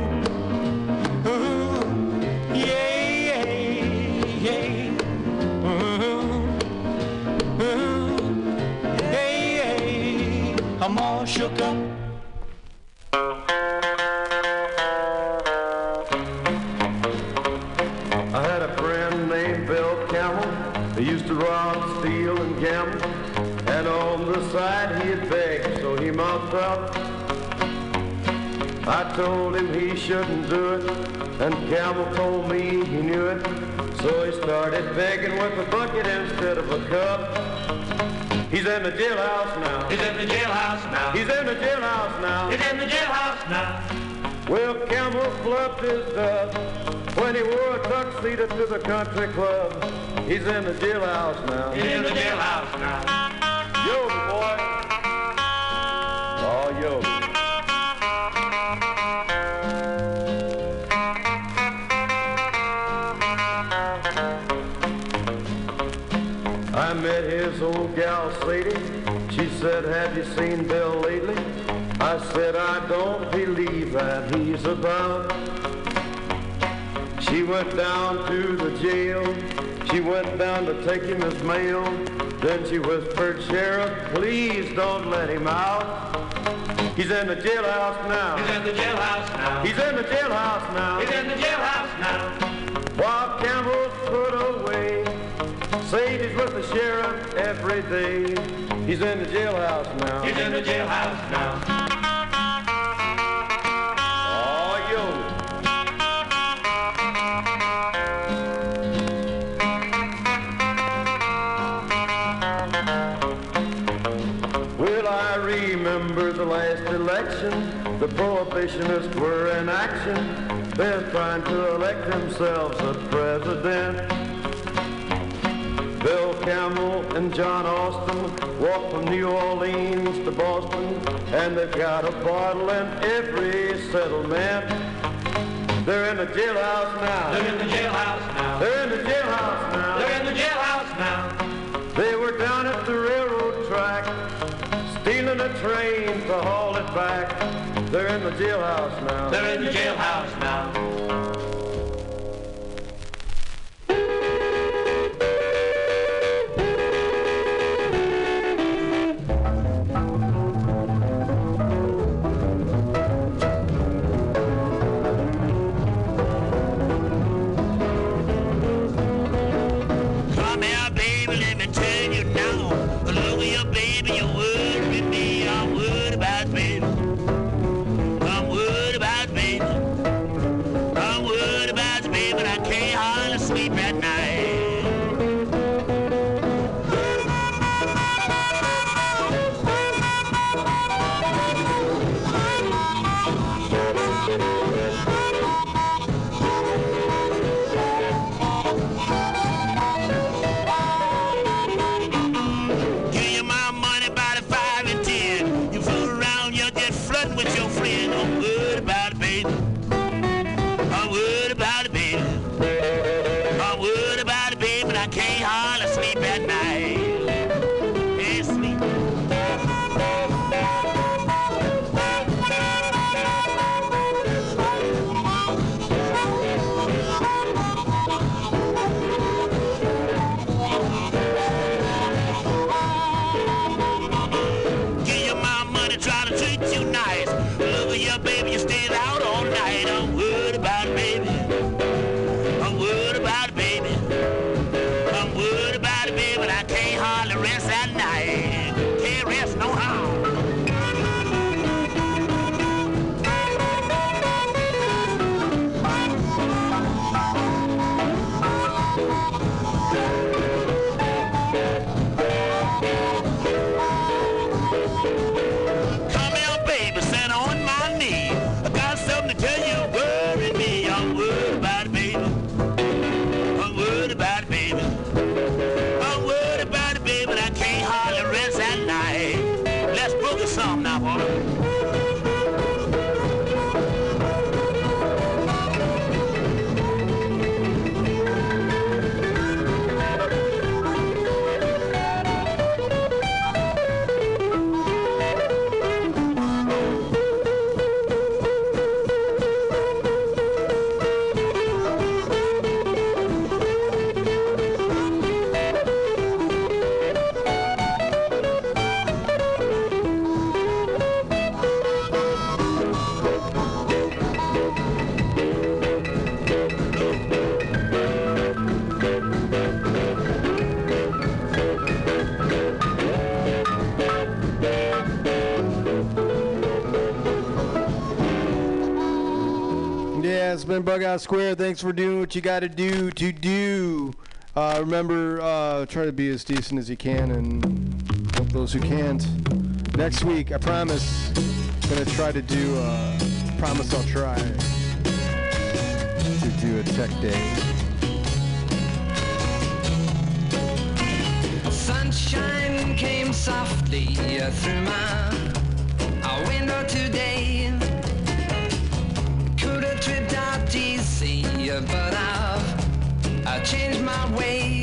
all shook up. I had a friend named Bill Campbell. He used to rob, steal, and gamble. And on the side he'd beg, so he mopped up. I told him he shouldn't do it, and Campbell told me he knew it. So he started begging with a bucket instead of a cup. He's in the jailhouse now. He's in the jailhouse now. He's in the jailhouse now. He's in the jailhouse now. Well, Campbell fluffed his dust when he wore a tuxedo to the country club. He's in the jailhouse now. He's in the jailhouse now. Yo, boy. Oh, yo. Said, have you seen Bill lately? I said, I don't believe that he's about. She went down to the jail. She went down to take him his mail. Then she whispered, Sheriff, please don't let him out. He's in the jailhouse now. He's in the jailhouse now. He's in the jailhouse now. He's in the jailhouse now. While Campbell's put away. Sadie's with the sheriff every day. He's in the jailhouse now. He's in the jailhouse now. Oh, yo. Well, I remember the last election. The prohibitionists were in action. They're trying to elect themselves a president. Bill Campbell and John Austin walked from New Orleans to Boston, and they've got a bottle in every settlement. They're in the jailhouse now. They're in the jailhouse now. They're in the jailhouse now. They're in the jailhouse now. They were down at the railroad track, stealing a train to haul it back. They're in the jailhouse now. They're in the jailhouse now. been Bug Out Square. Thanks for doing what you got to do to do. Uh, remember, uh, try to be as decent as you can and help those who can't. Next week, I promise, I'm gonna try to do. Uh, promise I'll try to do a tech day. Sunshine came softly uh, through my Change my ways.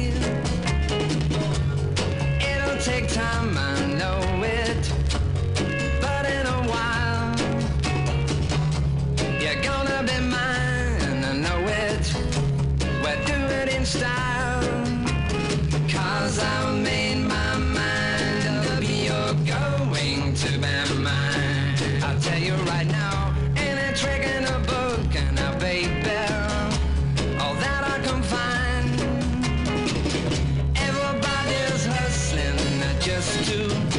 us too.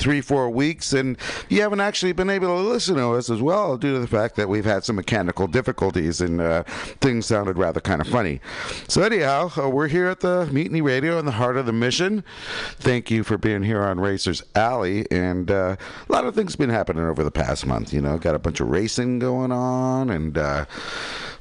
Three, four weeks, and you haven't actually been able to listen to us as well due to the fact that we've had some mechanical difficulties and uh, things sounded rather kind of funny. So, anyhow, uh, we're here at the Mutiny Radio in the heart of the mission. Thank you for being here on Racers Alley, and uh, a lot of things been happening over the past month. You know, got a bunch of racing going on, and uh,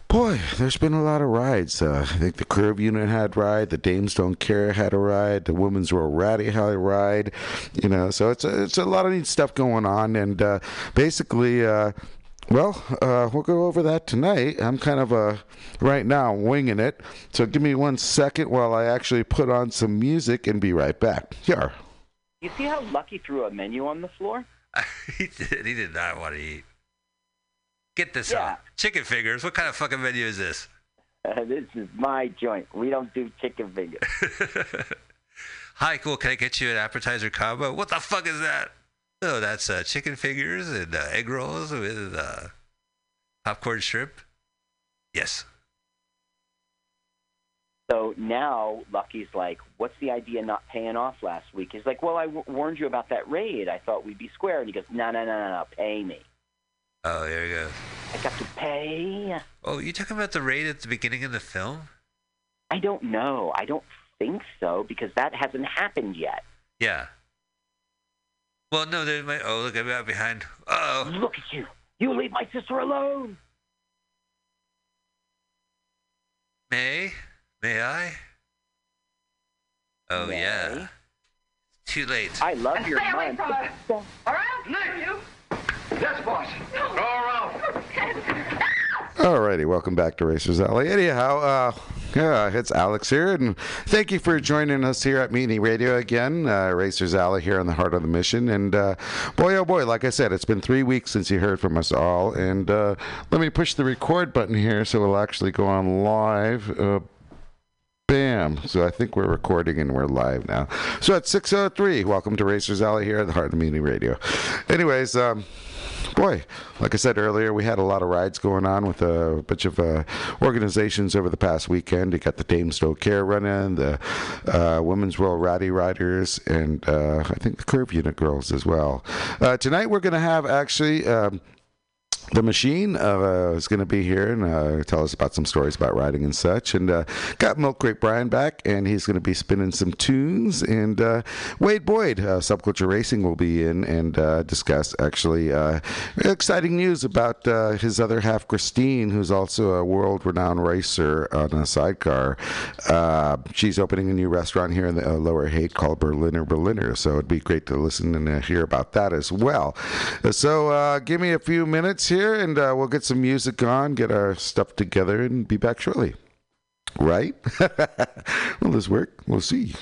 Boy, there's been a lot of rides. Uh, I think the Curve Unit had a ride, the Dames Don't Care had a ride, the Women's Royal Ratty had a ride. You know, so it's a, it's a lot of neat stuff going on, and uh, basically. Uh, well, uh, we'll go over that tonight. I'm kind of uh, right now winging it. So give me one second while I actually put on some music and be right back. Here. You see how Lucky threw a menu on the floor? he did. He did not want to eat. Get this Yeah. on. Chicken fingers. What kind of fucking menu is this? Uh, this is my joint. We don't do chicken fingers. Hi, cool. Can I get you an appetizer combo? What the fuck is that? Oh, that's uh, chicken fingers and uh, egg rolls with uh, popcorn shrimp. Yes. So now Lucky's like, "What's the idea not paying off last week?" He's like, "Well, I w- warned you about that raid. I thought we'd be square." And he goes, "No, no, no, no, no. Pay me. Oh, there you go. I got to pay." Oh, you talking about the raid at the beginning of the film? I don't know. I don't think so because that hasn't happened yet. Yeah. Well, no, there might. Oh, look, I'm out behind. Oh. Look at you. You leave my sister alone. May? May I? Oh, yeah. Too late. I love your Stay away from her. All right? Nick, you. Yes, boss. Go around. Alrighty, welcome back to Racers Alley. Anyhow, uh, yeah, it's Alex here, and thank you for joining us here at Mutiny Radio again. Uh, Racers Alley here in the heart of the mission, and uh, boy, oh boy, like I said, it's been three weeks since you heard from us all, and uh, let me push the record button here so it'll actually go on live. Uh, Bam. So I think we're recording and we're live now. So at 6.03, welcome to Racers Alley here at the Heart of Mutiny Radio. Anyways, um, boy, like I said earlier, we had a lot of rides going on with a bunch of uh, organizations over the past weekend. You got the Dames Don't Care running, the uh, Women's Royal Ratty Riders, and uh, I think the Curve Unit Girls as well. Uh, tonight we're going to have actually... Um, the machine uh, is going to be here and uh, tell us about some stories about riding and such. And uh, got Milk Crate Brian back, and he's going to be spinning some tunes. And uh, Wade Boyd, uh, Subculture Racing, will be in and uh, discuss actually exciting news about his other half, Christine, who's also a world-renowned racer on a sidecar. She's opening a new restaurant here in the Lower Haight called Berliner Berliner. So it'd be great to listen and hear about that as well. So give me a few minutes here, and uh, we'll get some music on, get our stuff together, and be back shortly. Right? Will this work? We'll see.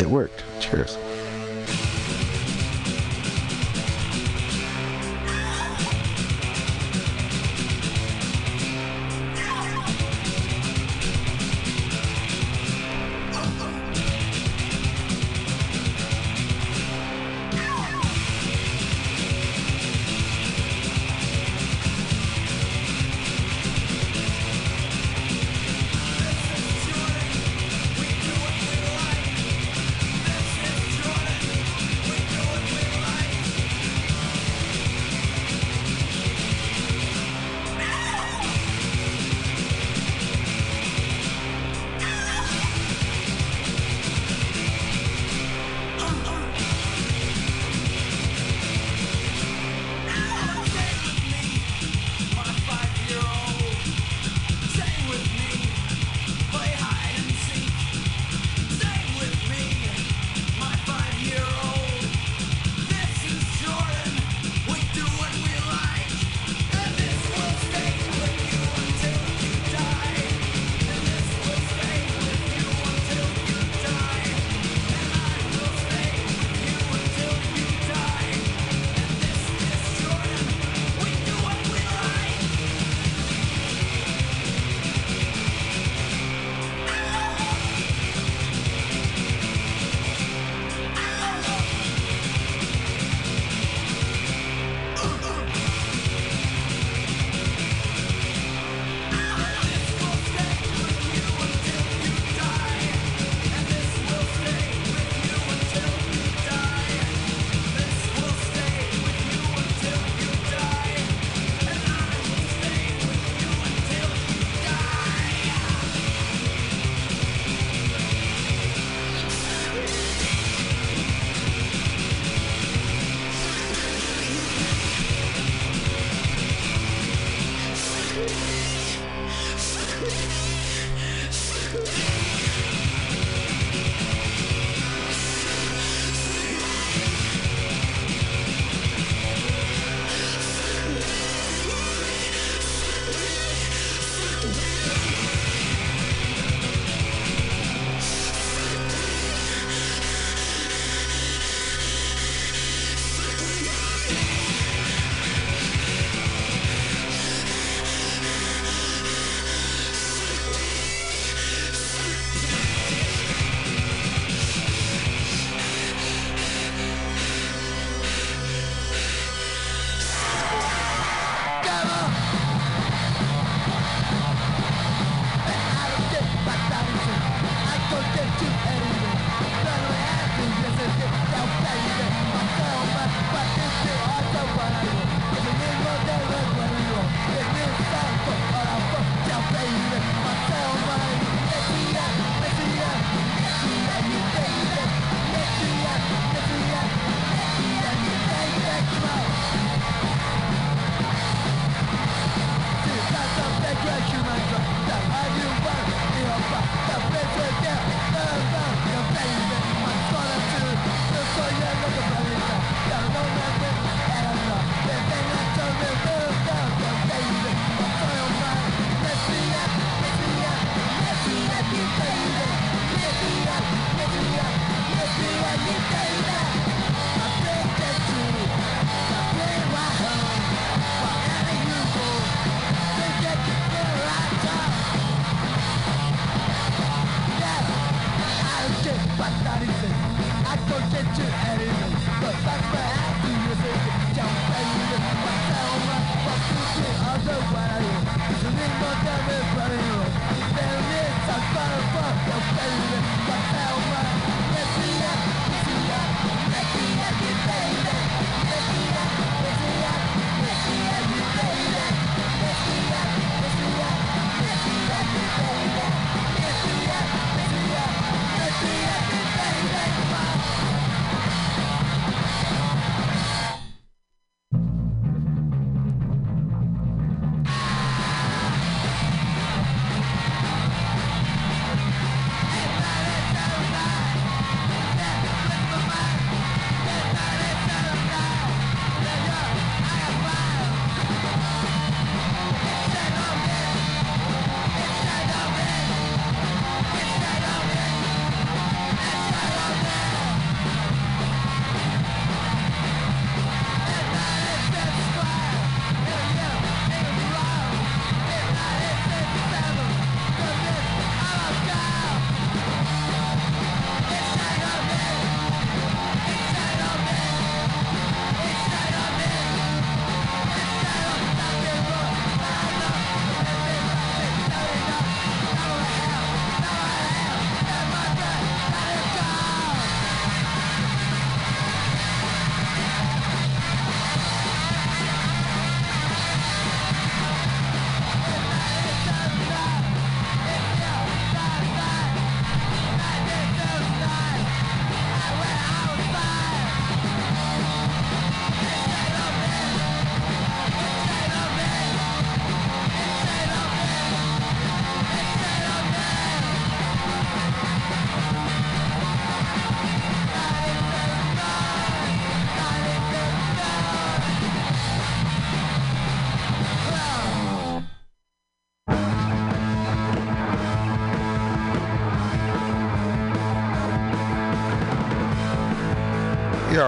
It worked. Cheers.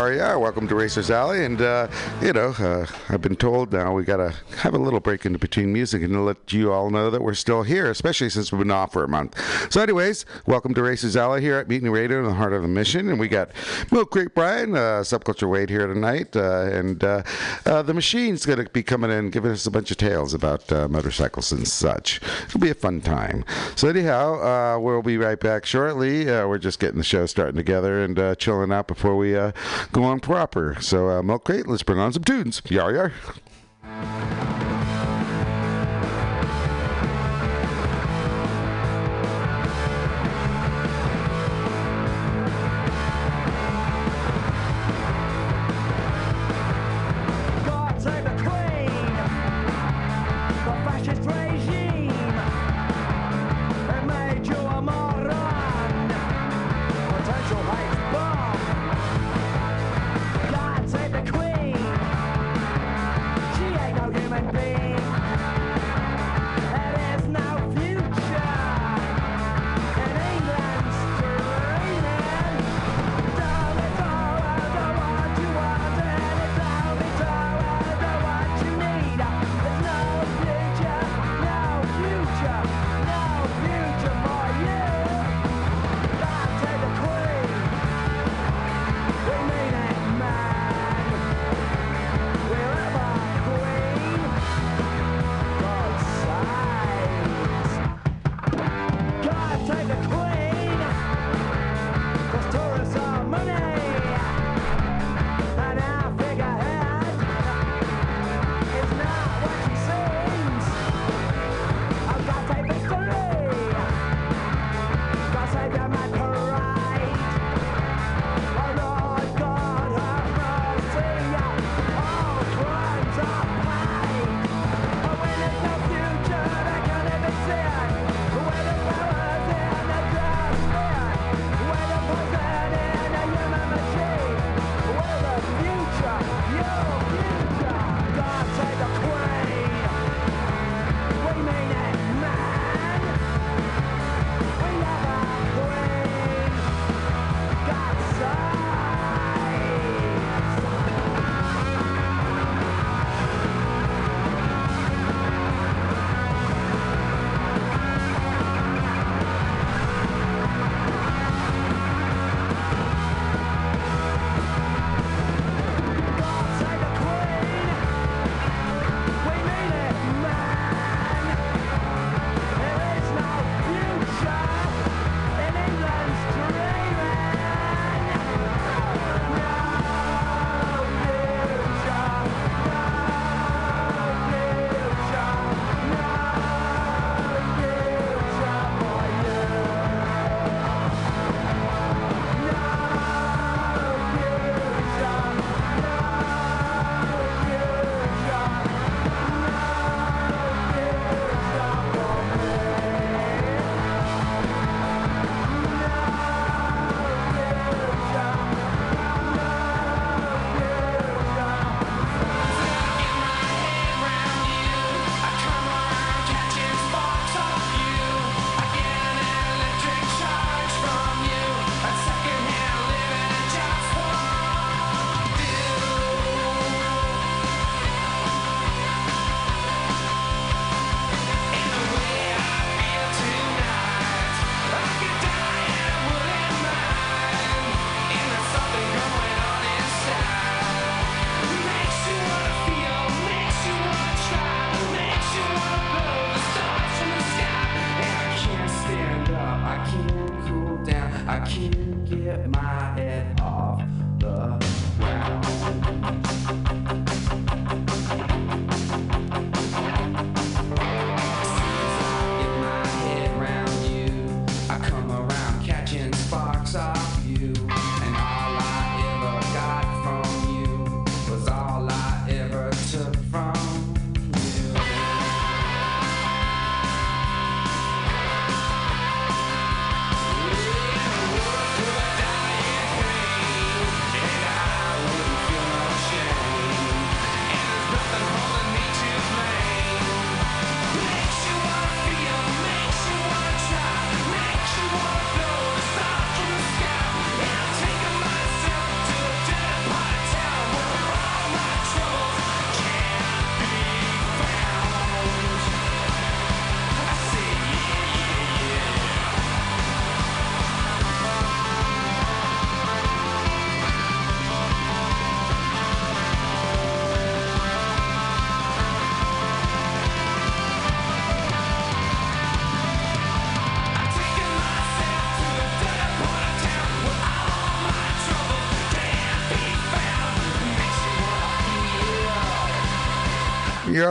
Yeah. Welcome to Racers Alley, and uh, you know, uh, I've been told now we gotta have a little break into between music and let you all know that we're still here, especially since we've been off for a month. So, anyways, welcome to Racers Alley here at Mutiny Radio in the heart of the mission, and we got Milk Crate Brian, uh, Subculture Wade here tonight, uh, and uh, uh, the machine's gonna be coming in, giving us a bunch of tales about uh, motorcycles and such. It'll be a fun time. So, anyhow, we'll be right back shortly. We're just getting the show starting together and chilling out before we go on proper. So, Milk Crate, let's bring on some tunes. Yar yar.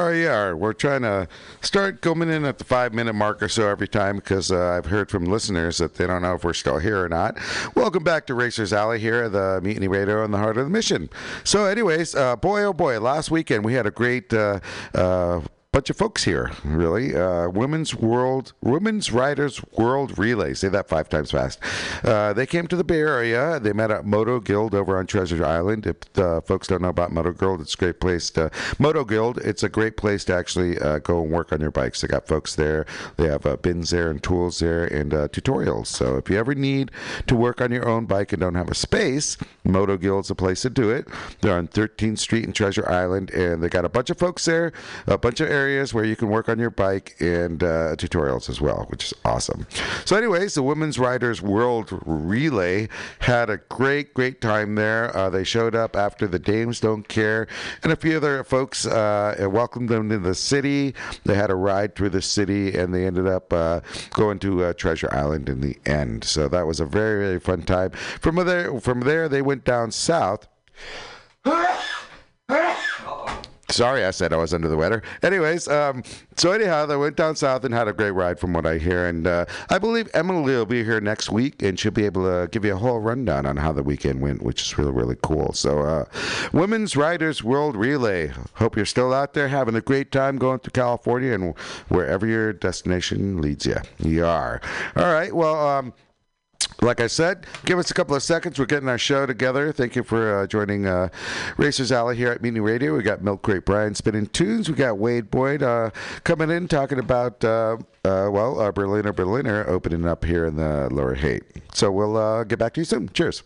You are. We're trying to start coming in at the five minute mark or so every time because uh, I've heard from listeners that they don't know if we're still here or not. Welcome back to Racers Alley here the Mutiny Radio in the heart of the mission. So, anyways, uh, boy, oh boy, last weekend we had a great. Uh, uh, bunch of folks here, really. Uh, women's World, Women's Riders World Relay. Say that five times fast. Uh, they came to the Bay Area. They met at Moto Guild over on Treasure Island. If uh, folks don't know about Moto Guild, it's a great place to Moto Guild. It's a great place to actually uh, go and work on your bikes. They got folks there. They have uh, bins there and tools there and tutorials. So if you ever need to work on your own bike and don't have a space, Moto Guild's a place to do it. They're on 13th Street in Treasure Island, and they got a bunch of folks there, a bunch of areas where you can work on your bike and uh, tutorials as well, which is awesome. So, anyways, the Women's Riders World Relay had a great, great time there. Uh, they showed up after the Dames Don't Care, and a few other folks uh, welcomed them to the city. They had a ride through the city, and they ended up uh, going to uh, Treasure Island in the end. So that was a very, very fun time. From there, from there, they went down south. Sorry, I said I was under the weather. Anyways, um, so anyhow, they went down south and had a great ride, from what I hear. And uh, I believe Emily will be here next week, and she'll be able to give you a whole rundown on how the weekend went, which is really, really cool. So, uh, Women's Riders World Relay. Hope you're still out there having a great time going to California and wherever your destination leads you. You are. All right. Well. Um, like I said, give us a couple of seconds. We're getting our show together. Thank you for uh, joining uh, Racers Alley here at Mutiny Radio. We got Milk Crate Brian spinning tunes. We got Wade Boyd uh, coming in talking about, uh, uh, well, uh, Berliner Berliner opening up here in the Lower Haight. So we'll get back to you soon. Cheers.